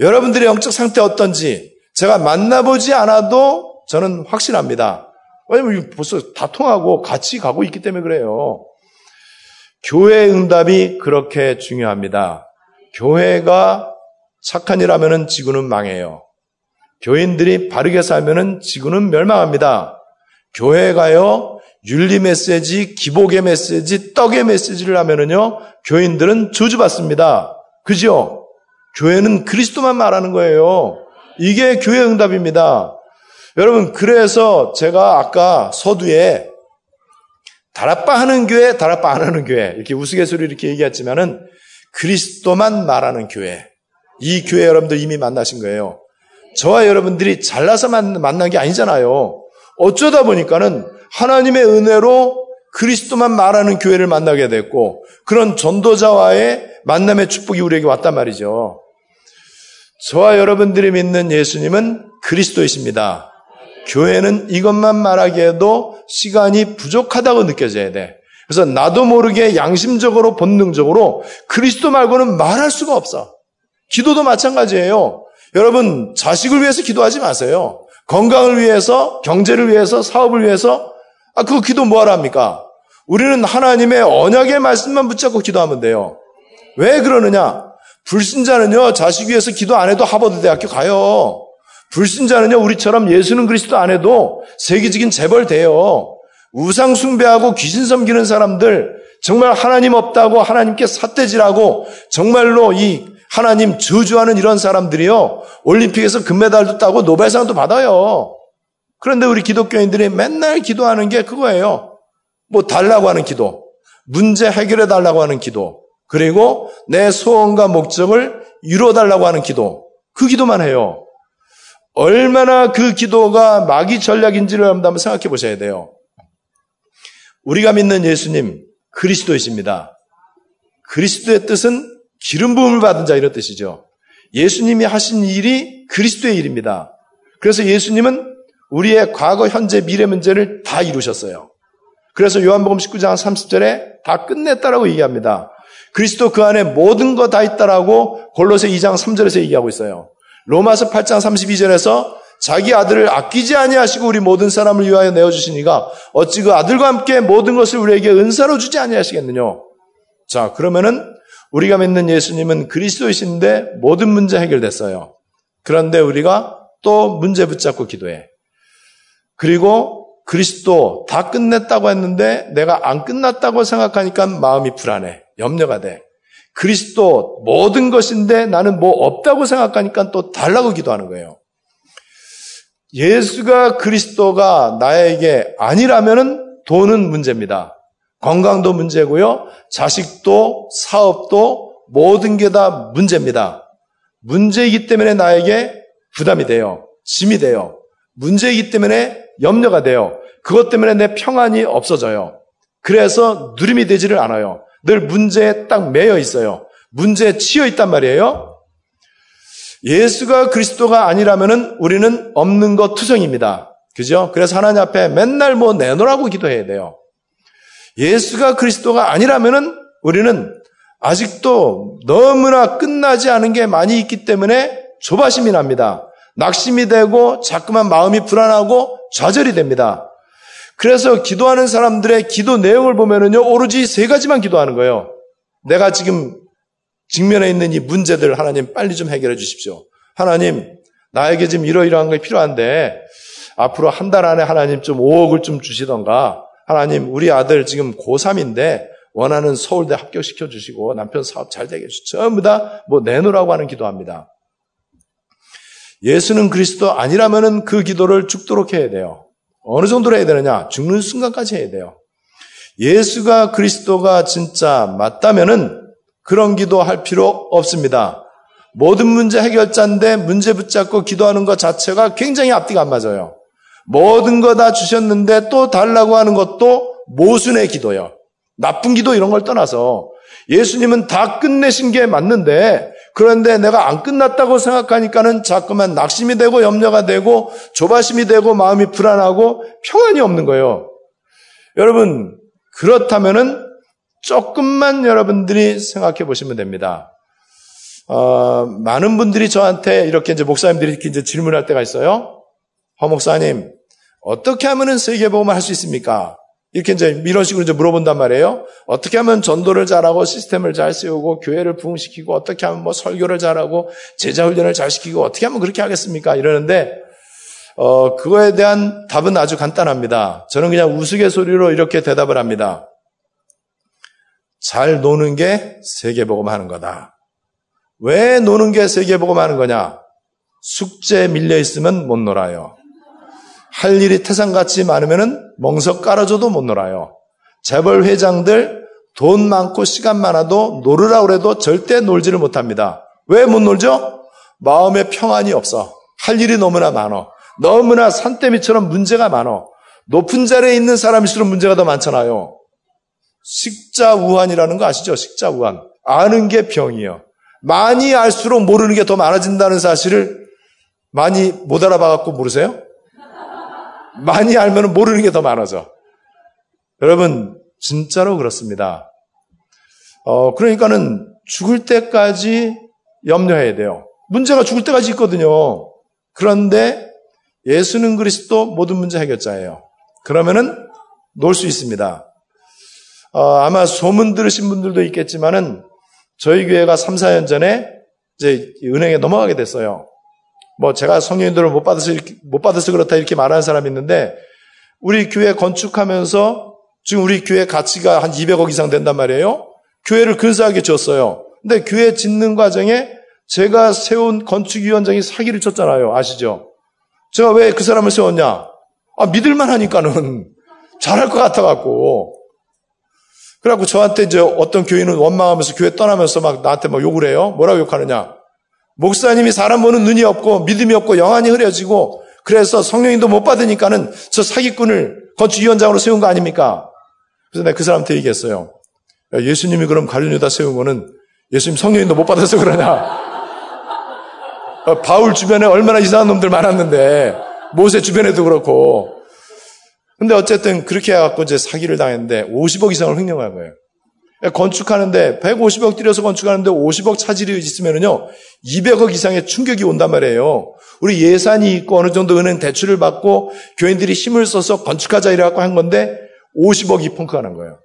여러분들의 영적 상태 어떤지 제가 만나보지 않아도 저는 확신합니다. 왜냐면 벌써 다 통하고 같이 가고 있기 때문에 그래요. 교회 응답이 그렇게 중요합니다. 교회가 착한 일 하면은 지구는 망해요. 교인들이 바르게 살면은 지구는 멸망합니다. 교회가요, 윤리 메시지, 기복의 메시지, 떡의 메시지를 하면은요, 교인들은 저주받습니다. 그죠? 교회는 그리스도만 말하는 거예요. 이게 교회 응답입니다. 여러분, 그래서 제가 아까 서두에 다락바 하는 교회, 다락바 안 하는 교회, 이렇게 우스갯소리 이렇게 얘기했지만은 그리스도만 말하는 교회. 이 교회 여러분들 이미 만나신 거예요. 저와 여러분들이 잘나서 만난 게 아니잖아요. 어쩌다 보니까는 하나님의 은혜로 그리스도만 말하는 교회를 만나게 됐고 그런 전도자와의 만남의 축복이 우리에게 왔단 말이죠. 저와 여러분들이 믿는 예수님은 그리스도이십니다. 교회는 이것만 말하기에도 시간이 부족하다고 느껴져야 돼. 그래서 나도 모르게 양심적으로 본능적으로 그리스도 말고는 말할 수가 없어. 기도도 마찬가지예요. 여러분 자식을 위해서 기도하지 마세요. 건강을 위해서, 경제를 위해서, 사업을 위해서 아 그거 기도 뭐하러 합니까? 우리는 하나님의 언약의 말씀만 붙잡고 기도하면 돼요. 왜 그러느냐? 불신자는요 자식 위해서 기도 안 해도 하버드 대학교 가요. 불신자는요 우리처럼 예수는 그리스도 안 해도 세계적인 재벌 돼요. 우상 숭배하고 귀신 섬기는 사람들 정말 하나님 없다고 하나님께 삿대질하고 정말로 이 하나님 저주하는 이런 사람들이요. 올림픽에서 금메달도 따고 노벨상도 받아요. 그런데 우리 기독교인들이 맨날 기도하는 게 그거예요. 뭐 달라고 하는 기도. 문제 해결해 달라고 하는 기도. 그리고 내 소원과 목적을 이루어 달라고 하는 기도. 그 기도만 해요. 얼마나 그 기도가 마귀 전략인지를 한번 생각해 보셔야 돼요. 우리가 믿는 예수님, 그리스도이십니다. 그리스도의 뜻은 기름 부음을 받은 자 이런 뜻이죠. 예수님이 하신 일이 그리스도의 일입니다. 그래서 예수님은 우리의 과거, 현재, 미래 문제를 다 이루셨어요. 그래서 요한복음 19장 30절에 다 끝냈다라고 얘기합니다. 그리스도 그 안에 모든 거 다 있다라고 골로새 2장 3절에서 얘기하고 있어요. 로마서 8장 32절에서 자기 아들을 아끼지 아니하시고 우리 모든 사람을 위하여 내어 주시니가 어찌 그 아들과 함께 모든 것을 우리에게 은사로 주지 아니하시겠느냐. 자, 그러면은 우리가 믿는 예수님은 그리스도이신데 모든 문제 해결됐어요. 그런데 우리가 또 문제 붙잡고 기도해. 그리고 그리스도 다 끝냈다고 했는데 내가 안 끝났다고 생각하니까 마음이 불안해. 염려가 돼. 그리스도 모든 것인데 나는 뭐 없다고 생각하니까 또 달라고 기도하는 거예요. 예수가 그리스도가 나에게 아니라면은 돈은 문제입니다. 건강도 문제고요. 자식도 사업도 모든 게 다 문제입니다. 문제이기 때문에 나에게 부담이 돼요. 짐이 돼요. 문제이기 때문에 염려가 돼요. 그것 때문에 내 평안이 없어져요. 그래서 누림이 되지를 않아요. 늘 문제에 딱 매여 있어요. 문제에 치여 있단 말이에요. 예수가 그리스도가 아니라면 우리는 없는 것 투성입니다. 그죠? 그래서 하나님 앞에 맨날 뭐 내놓으라고 기도해야 돼요. 예수가 그리스도가 아니라면은 우리는 아직도 너무나 끝나지 않은 게 많이 있기 때문에 조바심이 납니다. 낙심이 되고 자꾸만 마음이 불안하고 좌절이 됩니다. 그래서 기도하는 사람들의 기도 내용을 보면은요, 오로지 세 가지만 기도하는 거예요. 내가 지금 직면해 있는 이 문제들 하나님 빨리 좀 해결해 주십시오. 하나님, 나에게 지금 이러이러한 게 필요한데, 앞으로 한 달 안에 하나님 좀 5억을 좀 주시던가, 하나님, 우리 아들 지금 고3인데, 원하는 서울대 합격시켜 주시고, 남편 사업 잘 되게 해주시고, 전부 다 뭐 내놓으라고 하는 기도합니다. 예수는 그리스도 아니라면은 그 기도를 죽도록 해야 돼요. 어느 정도로 해야 되느냐? 죽는 순간까지 해야 돼요. 예수가 그리스도가 진짜 맞다면은 그런 기도 할 필요 없습니다. 모든 문제 해결자인데 문제 붙잡고 기도하는 것 자체가 굉장히 앞뒤가 안 맞아요. 모든 거 다 주셨는데 또 달라고 하는 것도 모순의 기도예요. 나쁜 기도 이런 걸 떠나서 예수님은 다 끝내신 게 맞는데 그런데 내가 안 끝났다고 생각하니까는 자꾸만 낙심이 되고 염려가 되고 조바심이 되고 마음이 불안하고 평안이 없는 거예요. 여러분 그렇다면은 조금만 여러분들이 생각해 보시면 됩니다. 어, 많은 분들이 저한테 이렇게 이제 목사님들이 이렇게 이제 질문할 때가 있어요. 허 목사님, 어떻게 하면은 세계보험을 할 수 있습니까? 이렇게 이제 이런 식으로 이제 물어본단 말이에요. 어떻게 하면 전도를 잘하고 시스템을 잘 세우고 교회를 부흥시키고 어떻게 하면 뭐 설교를 잘하고 제자 훈련을 잘 시키고 어떻게 하면 그렇게 하겠습니까? 이러는데 어 그거에 대한 답은 아주 간단합니다. 저는 그냥 우스갯소리로 이렇게 대답을 합니다. 잘 노는 게 세계복음 하는 거다. 왜 노는 게 세계복음 하는 거냐? 숙제 밀려 있으면 못 놀아요. 할 일이 태산같이 많으면 멍석 깔아줘도 못 놀아요. 재벌 회장들 돈 많고 시간 많아도 놀으라 그래도 절대 놀지를 못합니다. 왜 못 놀죠? 마음에 평안이 없어. 할 일이 너무나 많어. 너무나 산더미처럼 문제가 많어. 높은 자리에 있는 사람일수록 문제가 더 많잖아요. 식자우환이라는 거 아시죠? 식자우환. 아는 게 병이에요. 많이 알수록 모르는 게 더 많아진다는 사실을 많이 못 알아봐갖고 모르세요? 많이 알면 모르는 게 더 많아져. 여러분, 진짜로 그렇습니다. 어, 그러니까는 죽을 때까지 염려해야 돼요. 문제가 죽을 때까지 있거든요. 그런데 예수는 그리스도 모든 문제 해결자예요. 그러면은 놀 수 있습니다. 어, 아마 소문 들으신 분들도 있겠지만은 저희 교회가 3, 4년 전에 이제 은행에 넘어가게 됐어요. 뭐 제가 성령인들을 못 받아서 이렇게, 못 받아서 그렇다 이렇게 말하는 사람이 있는데 우리 교회 건축하면서 지금 우리 교회 가치가 한 200억 이상 된단 말이에요. 교회를 근사하게 지었어요. 근데 교회 짓는 과정에 제가 세운 건축위원장이 사기를 쳤잖아요. 아시죠? 제가 왜 그 사람을 세웠냐? 아, 믿을만 하니까는 잘할 것 같아갖고. 그래갖고 저한테 이제 어떤 교인은 원망하면서 교회 떠나면서 막 나한테 막 욕을 해요. 뭐라고 욕하느냐? 목사님이 사람 보는 눈이 없고 믿음이 없고 영안이 흐려지고 그래서 성령님도 못 받으니까는 저 사기꾼을 건축위원장으로 세운 거 아닙니까? 그래서 내가 그 사람한테 얘기했어요. 예수님이 그럼 가룟유다 세운 거는 예수님 성령님도 못 받아서 그러냐? 어, 바울 주변에 얼마나 이상한 놈들 많았는데 모세 주변에도 그렇고 근데 어쨌든 그렇게 해갖고 이제 사기를 당했는데 50억 이상을 횡령한 거예요. 건축하는데 150억 들여서 건축하는데 50억 차질이 있으면은요 200억 이상의 충격이 온단 말이에요. 우리 예산이 있고 어느 정도 은행 대출을 받고 교인들이 힘을 써서 건축하자 이래갖고 한 건데 50억이 펑크가 난 거예요.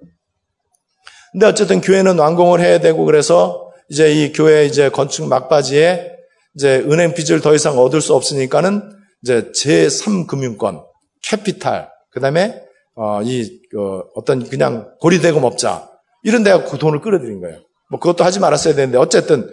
근데 어쨌든 교회는 완공을 해야 되고 그래서 이제 이 교회 이제 건축 막바지에 이제 은행 빚을 더 이상 얻을 수 없으니까는 이제 제3금융권, 캐피탈, 그 다음에 어, 이 어, 어떤 그냥 고리대금 업자 이런 데가 그 돈을 끌어들인 거예요. 뭐 그것도 하지 말았어야 되는데 어쨌든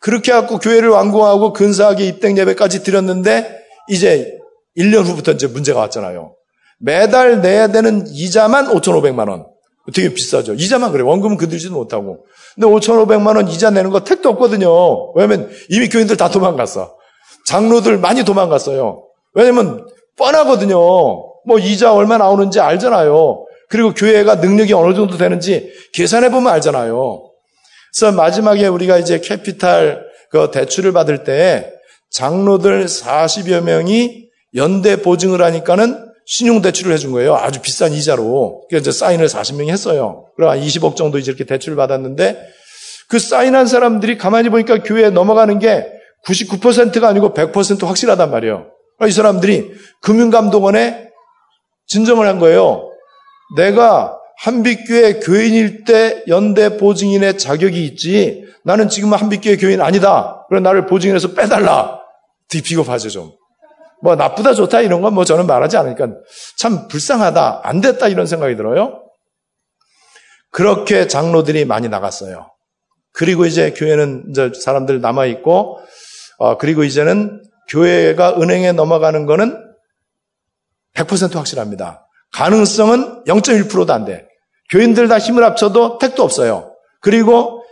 그렇게 해갖고 교회를 완공하고 근사하게 입당 예배까지 드렸는데 이제 1년 후부터 이제 문제가 왔잖아요. 매달 내야 되는 이자만 5,500만 원. 되게 비싸죠. 이자만 그래. 원금은 건들지도 못하고. 근데 5,500만 원 이자 내는 거 택도 없거든요. 왜냐면 이미 교인들 다 도망갔어. 장로들 많이 도망갔어요. 왜냐면 뻔하거든요. 뭐 이자 얼마 나오는지 알잖아요. 그리고 교회가 능력이 어느 정도 되는지 계산해 보면 알잖아요. 그래서 마지막에 우리가 이제 캐피탈 그 대출을 받을 때 장로들 40여 명이 연대 보증을 하니까는 신용 대출을 해준 거예요. 아주 비싼 이자로. 그래서 이제 사인을 40명이 했어요. 그럼 20억 정도 이렇게 대출을 받았는데 그 사인한 사람들이 가만히 보니까 교회에 넘어가는 게 99%가 아니고 100% 확실하단 말이에요. 이 사람들이 금융감독원에 진정을 한 거예요. 내가 한빛교회 교인일 때 연대 보증인의 자격이 있지. 나는 지금 한빛교회 교인 아니다. 그래 나를 보증인에서 빼달라. 되게 비겁하죠 좀. 뭐 나쁘다 좋다 이런 건 뭐 저는 말하지 않으니까 참 불쌍하다. 안 됐다 이런 생각이 들어요. 그렇게 장로들이 많이 나갔어요. 그리고 이제 교회는 이제 사람들 남아 있고 어, 그리고 이제는 교회가 은행에 넘어가는 거는 100% 확실합니다. 가능성은 0.1%도 안 돼. 교인들 다 힘을 합쳐도 택도 없어요. 그리고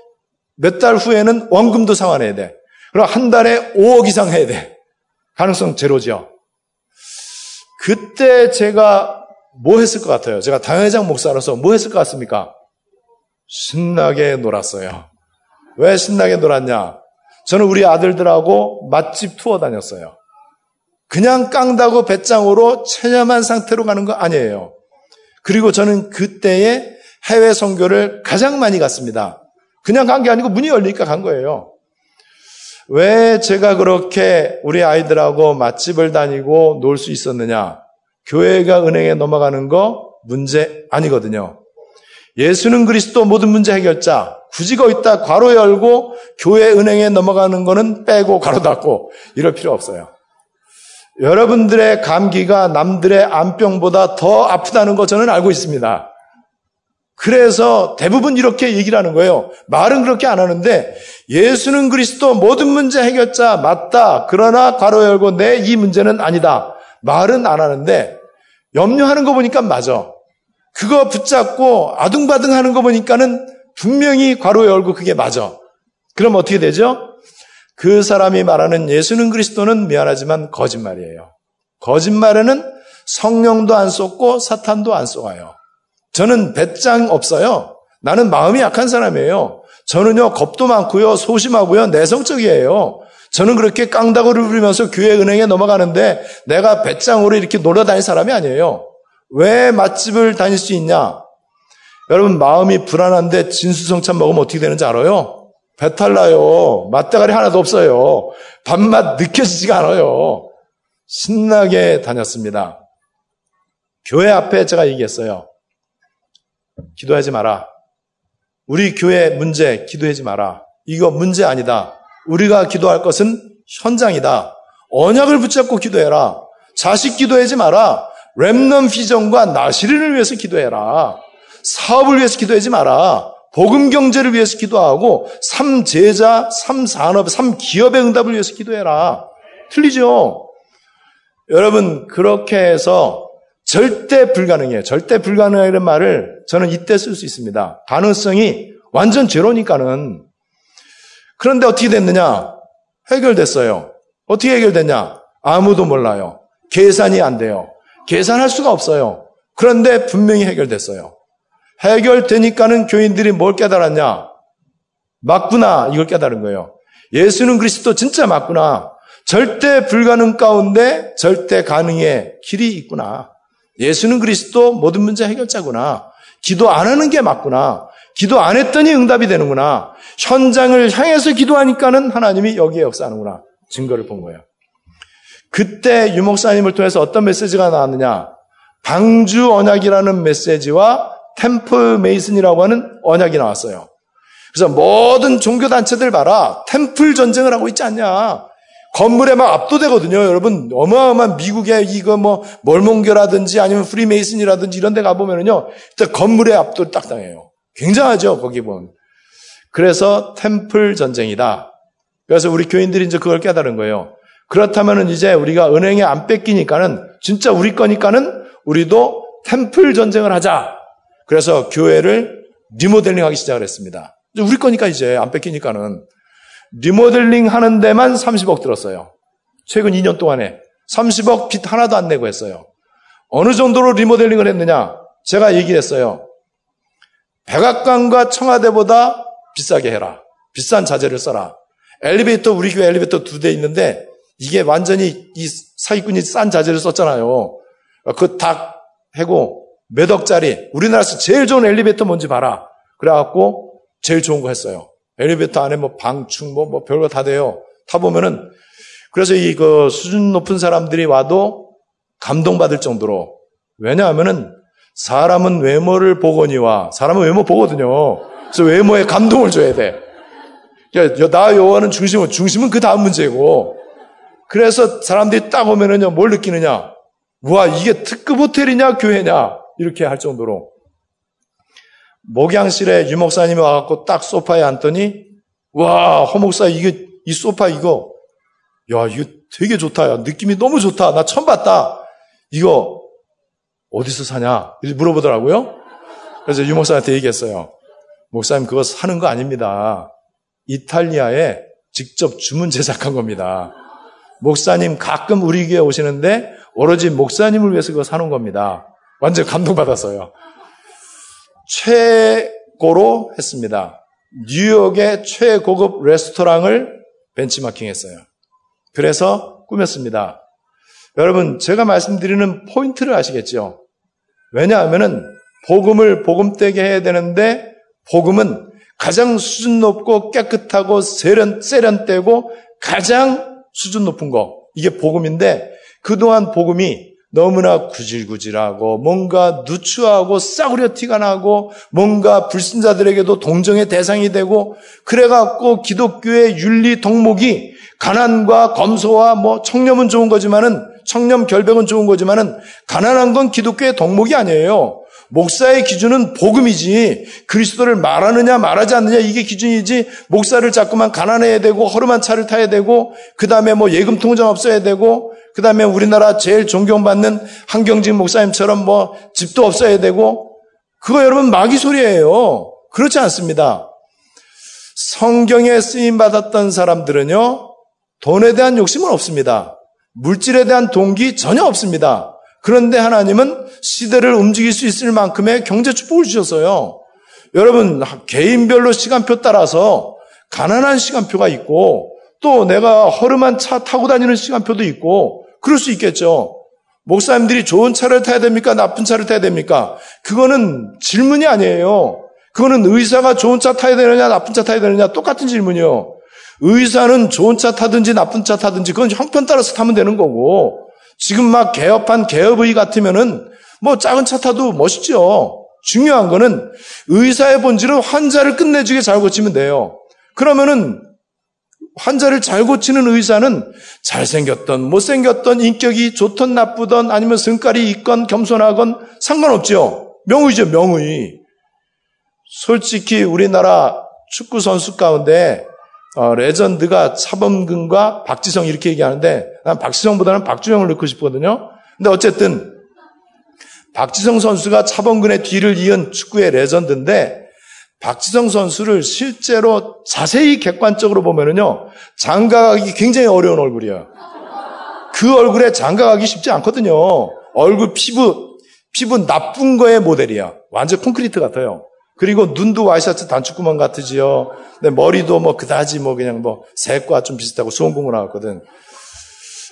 몇 달 후에는 원금도 상환해야 돼. 그럼 한 달에 5억 이상 해야 돼. 가능성 제로죠. 그때 제가 뭐 했을 것 같아요? 제가 당회장 목사로서 뭐 했을 것 같습니까? 신나게 놀았어요. 왜 신나게 놀았냐? 저는 우리 아들들하고 맛집 투어 다녔어요. 그냥 깡다고 배짱으로 체념한 상태로 가는 거 아니에요. 그리고 저는 그때에 해외 선교를 가장 많이 갔습니다. 그냥 간 게 아니고 문이 열리니까 간 거예요. 왜 제가 그렇게 우리 아이들하고 맛집을 다니고 놀 수 있었느냐? 교회가 은행에 넘어가는 거 문제 아니거든요. 예수는 그리스도 모든 문제 해결자. 굳이 거기다 괄호 열고 교회 은행에 넘어가는 거는 빼고 괄호 닫고 이럴 필요 없어요. 여러분들의 감기가 남들의 암병보다 더 아프다는 거 저는 알고 있습니다. 그래서 대부분 이렇게 얘기를 하는 거예요. 말은 그렇게 안 하는데 예수는 그리스도 모든 문제 해결자 맞다. 그러나 괄호 열고 내 이 문제는 아니다. 말은 안 하는데 염려하는 거 보니까 맞아. 그거 붙잡고 아둥바둥 하는 거 보니까는 분명히 괄호 열고 그게 맞아. 그럼 어떻게 되죠? 그 사람이 말하는 예수는 그리스도는 미안하지만 거짓말이에요. 거짓말에는 성령도 안 쏟고 사탄도 안 쏘아요. 저는 배짱 없어요. 나는 마음이 약한 사람이에요. 저는요, 겁도 많고요, 소심하고요, 내성적이에요. 저는 그렇게 깡다구를 부리면서 교회 은행에 넘어가는데 내가 배짱으로 이렇게 놀아다닐 사람이 아니에요. 왜 맛집을 다닐 수 있냐? 여러분 마음이 불안한데 진수성찬 먹으면 어떻게 되는지 알아요? 배탈 나요. 맛대가리 하나도 없어요. 밥맛 느껴지지가 않아요. 신나게 다녔습니다. 교회 앞에 제가 얘기했어요. 기도하지 마라. 우리 교회 문제 기도하지 마라. 이거 문제 아니다. 우리가 기도할 것은 현장이다. 언약을 붙잡고 기도해라. 자식 기도하지 마라. 렘넌 비전과 나시린을 위해서 기도해라. 사업을 위해서 기도하지 마라. 복음 경제를 위해서 기도하고 삼 제자, 삼 산업, 삼 기업의 응답을 위해서 기도해라. 틀리죠? 여러분 그렇게 해서 절대 불가능해요. 절대 불가능하다는 말을 저는 이때 쓸 수 있습니다. 가능성이 완전 제로니까는. 그런데 어떻게 됐느냐? 해결됐어요. 어떻게 해결됐냐? 아무도 몰라요. 계산이 안 돼요. 계산할 수가 없어요. 그런데 분명히 해결됐어요. 해결되니까는 교인들이 뭘 깨달았냐? 맞구나. 이걸 깨달은 거예요. 예수는 그리스도 진짜 맞구나. 절대 불가능 가운데 절대 가능의 길이 있구나. 예수는 그리스도 모든 문제 해결자구나. 기도 안 하는 게 맞구나. 기도 안 했더니 응답이 되는구나. 현장을 향해서 기도하니까는 하나님이 여기에 역사하는구나. 증거를 본 거예요. 그때 유목사님을 통해서 어떤 메시지가 나왔느냐? 방주 언약이라는 메시지와 템플 메이슨이라고 하는 언약이 나왔어요. 그래서 모든 종교 단체들 봐라. temple 전쟁을 하고 있지 않냐. 건물에 막 압도되거든요. 여러분, 어마어마한 미국의 이거 뭐, 몰몬교라든지 아니면 프리메이슨이라든지 이런 데 가보면은요. 일단 건물에 압도를 딱 당해요. 굉장하죠. 거기 보면. 그래서 temple 전쟁이다. 그래서 우리 교인들이 이제 그걸 깨달은 거예요. 그렇다면은 이제 우리가 은행에 안 뺏기니까는 진짜 우리 거니까는 우리도 temple 전쟁을 하자. 그래서 교회를 리모델링 하기 시작을 했습니다. 우리 거니까 이제 안 뺏기니까는 리모델링 하는 데만 30억 들었어요. 최근 2년 동안에 30억 빚 하나도 안 내고 했어요. 어느 정도로 리모델링을 했느냐? 제가 얘기했어요. 백악관과 청와대보다 비싸게 해라. 비싼 자재를 써라. 엘리베이터 우리 교회 엘리베이터 두 대 있는데 이게 완전히 이 사기꾼이 싼 자재를 썼잖아요. 그 닭 해고 몇 억짜리 우리나라에서 제일 좋은 엘리베이터 뭔지 봐라. 그래갖고 제일 좋은 거 했어요. 엘리베이터 안에 뭐 방충 뭐, 뭐 별거 다 돼요. 타보면은 그래서 이 그 수준 높은 사람들이 와도 감동받을 정도로 왜냐하면은 사람은 외모를 보거니와 사람은 외모 보거든요. 그래서 외모에 감동을 줘야 돼. 나 여호와는 중심은 중심은 그 다음 문제고 그래서 사람들이 딱 오면은요 뭘 느끼느냐? 와 이게 특급 호텔이냐 교회냐 이렇게 할 정도로. 목양실에 유 목사님이 와갖고 딱 소파에 앉더니 와 허 목사 이게 이 소파 이거. 야 이거 되게 좋다. 야 느낌이 너무 좋다. 나 처음 봤다. 이거 어디서 사냐? 물어보더라고요. 그래서 유 목사한테 얘기했어요. 목사님 그거 사는 거 아닙니다. 이탈리아에 직접 주문 제작한 겁니다. 목사님 가끔 우리 교회 오시는데 오로지 목사님을 위해서 그거 사는 겁니다 완전 감동받았어요 최고로 했습니다. 뉴욕의 최고급 레스토랑을 벤치마킹했어요. 그래서 꾸몄습니다. 여러분, 제가 말씀드리는 포인트를 아시겠죠? 왜냐하면은 복음을 복음되게 해야 되는데 복음은 가장 수준 높고 깨끗하고 세련, 세련되고 가장 수준 높은 거. 이게 복음인데 그동안 복음이 너무나 구질구질하고 뭔가 누추하고 싸구려 티가 나고 뭔가 불신자들에게도 동정의 대상이 되고 그래갖고 기독교의 윤리 덕목이 가난과 검소와 뭐 청렴은 좋은 거지만은 청렴 결백은 좋은 거지만은 가난한 건 기독교의 덕목이 아니에요. 목사의 기준은 복음이지 그리스도를 말하느냐 말하지 않느냐 이게 기준이지 목사를 자꾸만 가난해야 되고 허름한 차를 타야 되고 그 다음에 뭐 예금 통장 없어야 되고 그 다음에 우리나라 제일 존경받는 한경진 목사님처럼 뭐 집도 없어야 되고 그거 여러분 마귀 소리예요. 그렇지 않습니다. 성경에 쓰임 받았던 사람들은요 돈에 대한 욕심은 없습니다. 물질에 대한 동기 전혀 없습니다. 그런데 하나님은 시대를 움직일 수 있을 만큼의 경제 축복을 주셨어요. 여러분, 개인별로 시간표 따라서 가난한 시간표가 있고 또 내가 허름한 차 타고 다니는 시간표도 있고 그럴 수 있겠죠. 목사님들이 좋은 차를 타야 됩니까? 나쁜 차를 타야 됩니까? 그거는 질문이 아니에요. 그거는 의사가 좋은 차 타야 되느냐, 나쁜 차 타야 되느냐, 똑같은 질문이요. 의사는 좋은 차 타든지 나쁜 차 타든지 그건 형편 따라서 타면 되는 거고, 지금 막 개업한 개업의 같으면은 뭐 작은 차 타도 멋있죠. 중요한 거는 의사의 본질은 환자를 끝내주게 잘 고치면 돼요. 그러면은 환자를 잘 고치는 의사는 잘생겼던, 못생겼던, 인격이 좋던, 나쁘던, 아니면 성깔이 있건, 겸손하건 상관없죠. 명의죠, 명의. 솔직히 우리나라 축구 선수 가운데 어, 레전드가 차범근과 박지성 이렇게 얘기하는데 난 박지성보다는 박주영을 넣고 싶거든요. 근데 어쨌든 박지성 선수가 차범근의 뒤를 이은 축구의 레전드인데 박지성 선수를 실제로 자세히 객관적으로 보면은요 장가가기 굉장히 어려운 얼굴이에요. 그 얼굴에 장가가기 쉽지 않거든요. 얼굴 피부 피부 나쁜 거의 모델이야. 완전 콘크리트 같아요. 그리고 눈도 와이셔츠 단축구멍 같으지요. 근데 머리도 뭐 그다지 뭐 그냥 뭐 새과 좀 비슷하고 수원공을 나왔거든.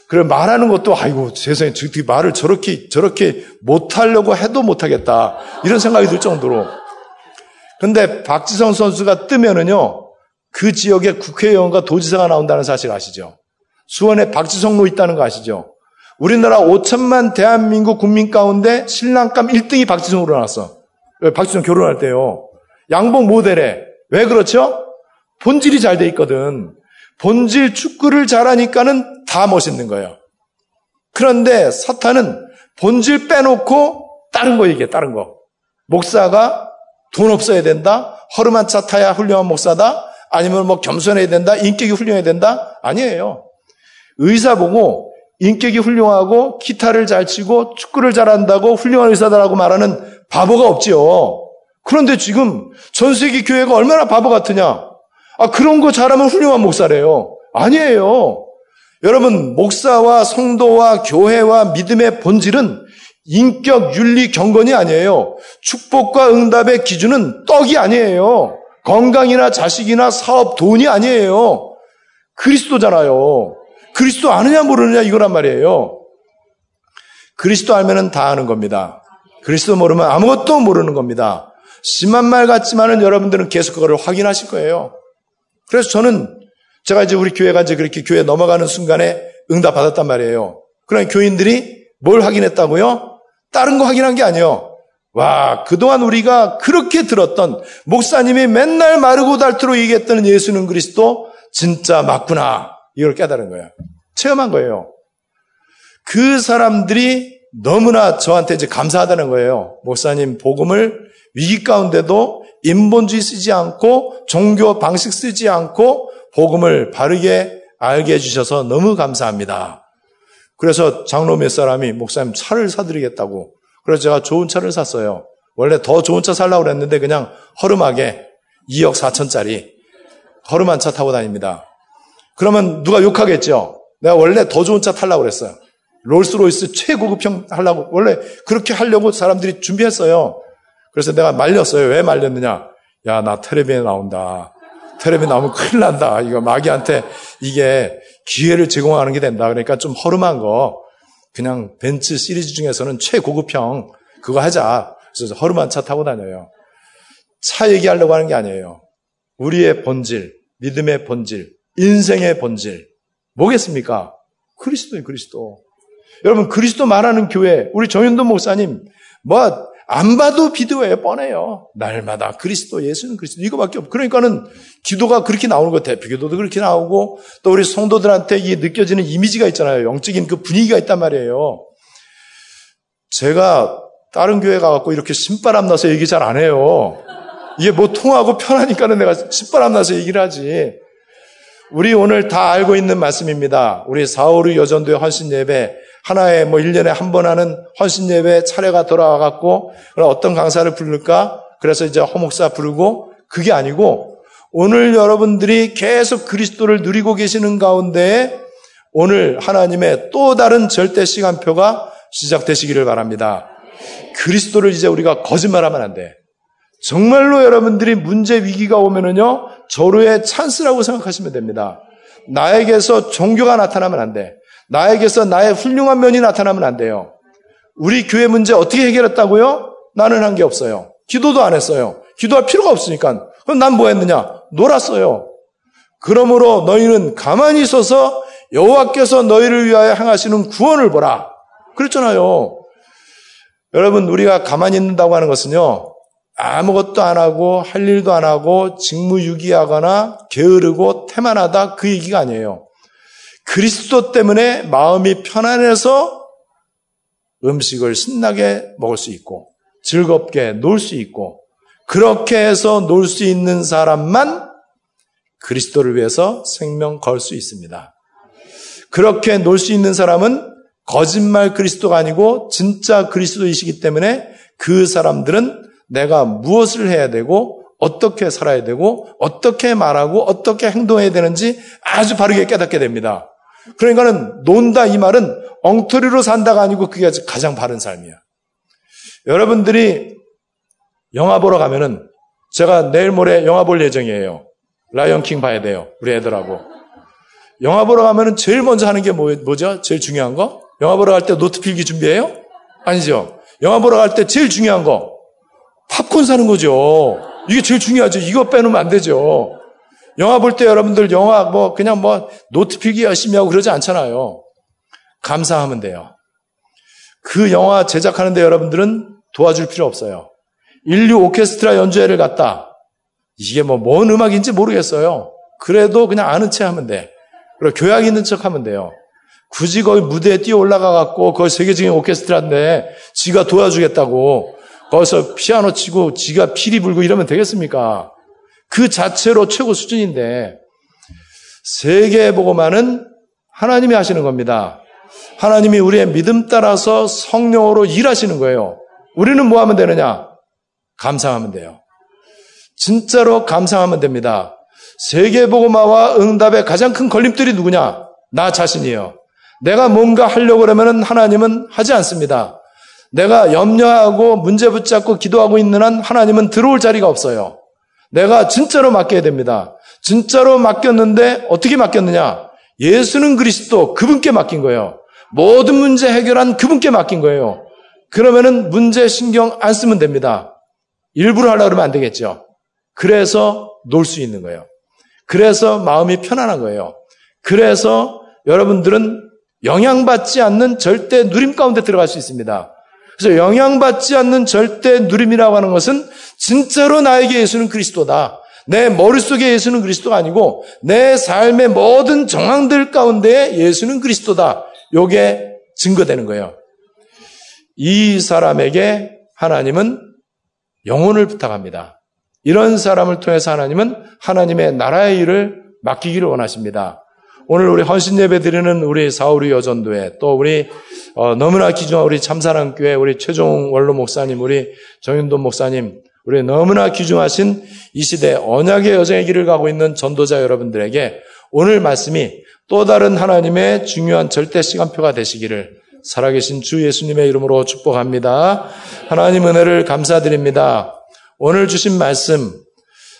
그래 말하는 것도 아이고 세상에 말을 저렇게 저렇게 못하려고 해도 못하겠다 이런 생각이 들 정도로. 근데 박지성 선수가 뜨면은요 그 지역에 국회의원과 도지사가 나온다는 사실 아시죠? 수원에 박지성로 있다는 거 아시죠? 우리나라 5천만 대한민국 국민 가운데 신랑감 1등이 박지성으로 나왔어. 박지성 결혼할 때요. 양복 모델에. 왜 그렇죠? 본질이 잘 돼 있거든. 본질 축구를 잘하니까는 다 멋있는 거예요. 그런데 사탄은 본질 빼놓고 다른 거 얘기해, 다른 거. 목사가 돈 없어야 된다? 허름한 차 타야 훌륭한 목사다? 아니면 뭐 겸손해야 된다? 인격이 훌륭해야 된다? 아니에요. 의사 보고 인격이 훌륭하고 기타를 잘 치고 축구를 잘한다고 훌륭한 의사다라고 말하는 바보가 없지요. 그런데 지금 전 세계 교회가 얼마나 바보 같으냐? 아, 그런 거 잘하면 훌륭한 목사래요. 아니에요. 여러분, 목사와 성도와 교회와 믿음의 본질은 인격, 윤리, 경건이 아니에요. 축복과 응답의 기준은 떡이 아니에요. 건강이나 자식이나 사업, 돈이 아니에요. 그리스도잖아요. 그리스도 아느냐 모르느냐 이거란 말이에요. 그리스도 알면은 다 아는 겁니다. 그리스도 모르면 아무것도 모르는 겁니다. 심한 말 같지만은 여러분들은 계속 그거를 확인하실 거예요. 그래서 저는 제가 이제 우리 교회가 이제 그렇게 교회 넘어가는 순간에 응답 받았단 말이에요. 그러니 교인들이 뭘 확인했다고요? 다른 거 확인한 게 아니에요. 와, 그동안 우리가 그렇게 들었던 목사님이 맨날 마르고 닳도록 얘기했던 예수는 그리스도 진짜 맞구나. 이걸 깨달은 거예요. 체험한 거예요. 그 사람들이 너무나 저한테 이제 감사하다는 거예요. 목사님 복음을 위기 가운데도 인본주의 쓰지 않고 종교 방식 쓰지 않고 복음을 바르게 알게 해주셔서 너무 감사합니다. 그래서 장로 몇 사람이 목사님 차를 사드리겠다고. 그래서 제가 좋은 차를 샀어요. 원래 더 좋은 차 살라고 그랬는데 그냥 허름하게 2억 4천짜리 허름한 차 타고 다닙니다. 그러면 누가 욕하겠죠? 내가 원래 더 좋은 차 타려고 그랬어요. 롤스로이스 최고급형 하려고, 원래 그렇게 하려고 사람들이 준비했어요. 그래서 내가 말렸어요. 왜 말렸느냐? 야, 나 텔레비에 나온다. 텔레비 나오면 큰일 난다. 이거 마귀한테 이게 기회를 제공하는 게 된다. 그러니까 좀 허름한 거, 그냥 벤츠 시리즈 중에서는 최고급형 그거 하자. 그래서 허름한 차 타고 다녀요. 차 얘기하려고 하는 게 아니에요. 우리의 본질, 믿음의 본질, 인생의 본질. 뭐겠습니까? 그리스도예요, 그리스도. 여러분, 그리스도 말하는 교회, 우리 정윤도 목사님, 뭐, 안 봐도 비디오에 뻔해요. 날마다 그리스도, 예수는 그리스도. 이거밖에 없. 그러니까는 기도가 그렇게 나오는 것 대표 기도도 그렇게 나오고 또 우리 성도들한테 이 느껴지는 이미지가 있잖아요. 영적인 그 분위기가 있단 말이에요. 제가 다른 교회 가갖고 이렇게 신바람 나서 얘기 잘 안 해요. 이게 뭐 통하고 편하니까는 내가 신바람 나서 얘기를 하지. 우리 오늘 다 알고 있는 말씀입니다. 우리 4, 5, 6 여전도의 헌신 예배 하나에 뭐 1년에 한 번 하는 헌신 예배 차례가 돌아와 갖고 어떤 강사를 부를까? 그래서 이제 허목사 부르고 그게 아니고 오늘 여러분들이 계속 그리스도를 누리고 계시는 가운데 오늘 하나님의 또 다른 절대 시간표가 시작되시기를 바랍니다. 그리스도를 이제 우리가 거짓말하면 안 돼. 정말로 여러분들이 문제 위기가 오면은요, 저로의 찬스라고 생각하시면 됩니다. 나에게서 종교가 나타나면 안 돼. 나에게서 나의 훌륭한 면이 나타나면 안 돼요. 우리 교회 문제 어떻게 해결했다고요? 나는 한 게 없어요. 기도도 안 했어요. 기도할 필요가 없으니까. 그럼 난 뭐 했느냐? 놀았어요. 그러므로 너희는 가만히 있어서 여호와께서 너희를 위하여 행하시는 구원을 보라. 그랬잖아요. 여러분 우리가 가만히 있는다고 하는 것은요. 아무것도 안 하고 할 일도 안 하고 직무유기하거나 게으르고 태만하다 그 얘기가 아니에요. 그리스도 때문에 마음이 편안해서 음식을 신나게 먹을 수 있고 즐겁게 놀 수 있고 그렇게 해서 놀 수 있는 사람만 그리스도를 위해서 생명 걸 수 있습니다. 그렇게 놀 수 있는 사람은 거짓말 그리스도가 아니고 진짜 그리스도이시기 때문에 그 사람들은 내가 무엇을 해야 되고 어떻게 살아야 되고 어떻게 말하고 어떻게 행동해야 되는지 아주 바르게 깨닫게 됩니다. 그러니까는 논다 이 말은 엉터리로 산다가 아니고 그게 가장 바른 삶이야. 여러분들이 영화 보러 가면은 제가 내일 모레 영화 볼 예정이에요. 라이언킹 봐야 돼요. 우리 애들하고. 영화 보러 가면은 제일 먼저 하는 게 뭐, 뭐죠? 제일 중요한 거? 영화 보러 갈 때 노트 필기 준비해요? 아니죠. 영화 보러 갈 때 제일 중요한 거. 팝콘 사는 거죠. 이게 제일 중요하죠. 이거 빼놓으면 안 되죠. 영화 볼 때 여러분들 영화 뭐 그냥 뭐 노트 필기 열심히 하고 그러지 않잖아요. 감사하면 돼요. 그 영화 제작하는데 여러분들은 도와줄 필요 없어요. 인류 오케스트라 연주회를 갔다. 이게 뭐 뭔 음악인지 모르겠어요. 그래도 그냥 아는 체 하면 돼. 그리고 교양 있는 척 하면 돼요. 굳이 거기 무대에 뛰어 올라가 갖고 거기 세계적인 오케스트라인데 지가 도와주겠다고 거기서 피아노 치고 지가 피리 불고 이러면 되겠습니까? 그 자체로 최고 수준인데 세계보고만은 하나님이 하시는 겁니다. 하나님이 우리의 믿음 따라서 성령으로 일하시는 거예요. 우리는 뭐 하면 되느냐? 감상하면 돼요. 진짜로 감상하면 됩니다. 세계보고마와 응답의 가장 큰 걸림돌이 누구냐? 나 자신이에요. 내가 뭔가 하려고 그러면 하나님은 하지 않습니다. 내가 염려하고 문제 붙잡고 기도하고 있는 한 하나님은 들어올 자리가 없어요. 내가 진짜로 맡겨야 됩니다. 진짜로 맡겼는데 어떻게 맡겼느냐? 예수는 그리스도 그분께 맡긴 거예요. 모든 문제 해결한 그분께 맡긴 거예요. 그러면은 문제 신경 안 쓰면 됩니다. 일부러 하려고 그러면 안 되겠죠. 그래서 놀 수 있는 거예요. 그래서 마음이 편안한 거예요. 그래서 여러분들은 영향받지 않는 절대 누림 가운데 들어갈 수 있습니다. 그래서 영향받지 않는 절대 누림이라고 하는 것은 진짜로 나에게 예수는 그리스도다. 내 머릿속에 예수는 그리스도가 아니고 내 삶의 모든 정황들 가운데 예수는 그리스도다. 요게 증거되는 거예요. 이 사람에게 하나님은 영혼을 부탁합니다. 이런 사람을 통해서 하나님은 하나님의 나라의 일을 맡기기를 원하십니다. 오늘 우리 헌신 예배 드리는 우리 사우리 여전도회 또 우리 어, 너무나 귀중한 우리 참사랑교회 우리 최종 원로 목사님 우리 정윤돈 목사님 우리 너무나 귀중하신 이 시대 언약의 여정의 길을 가고 있는 전도자 여러분들에게 오늘 말씀이 또 다른 하나님의 중요한 절대 시간표가 되시기를 살아계신 주 예수님의 이름으로 축복합니다. 하나님 은혜를 감사드립니다. 오늘 주신 말씀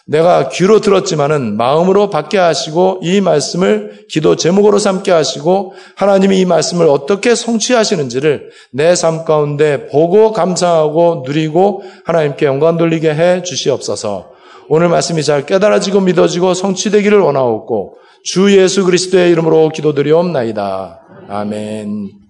내가 귀로 들었지만은 마음으로 받게 하시고 이 말씀을 기도 제목으로 삼게 하시고 하나님이 이 말씀을 어떻게 성취하시는지를 내 삶 가운데 보고 감사하고 누리고 하나님께 영광 돌리게 해 주시옵소서. 오늘 말씀이 잘 깨달아지고 믿어지고 성취되기를 원하옵고 주 예수 그리스도의 이름으로 기도드리옵나이다. 아멘.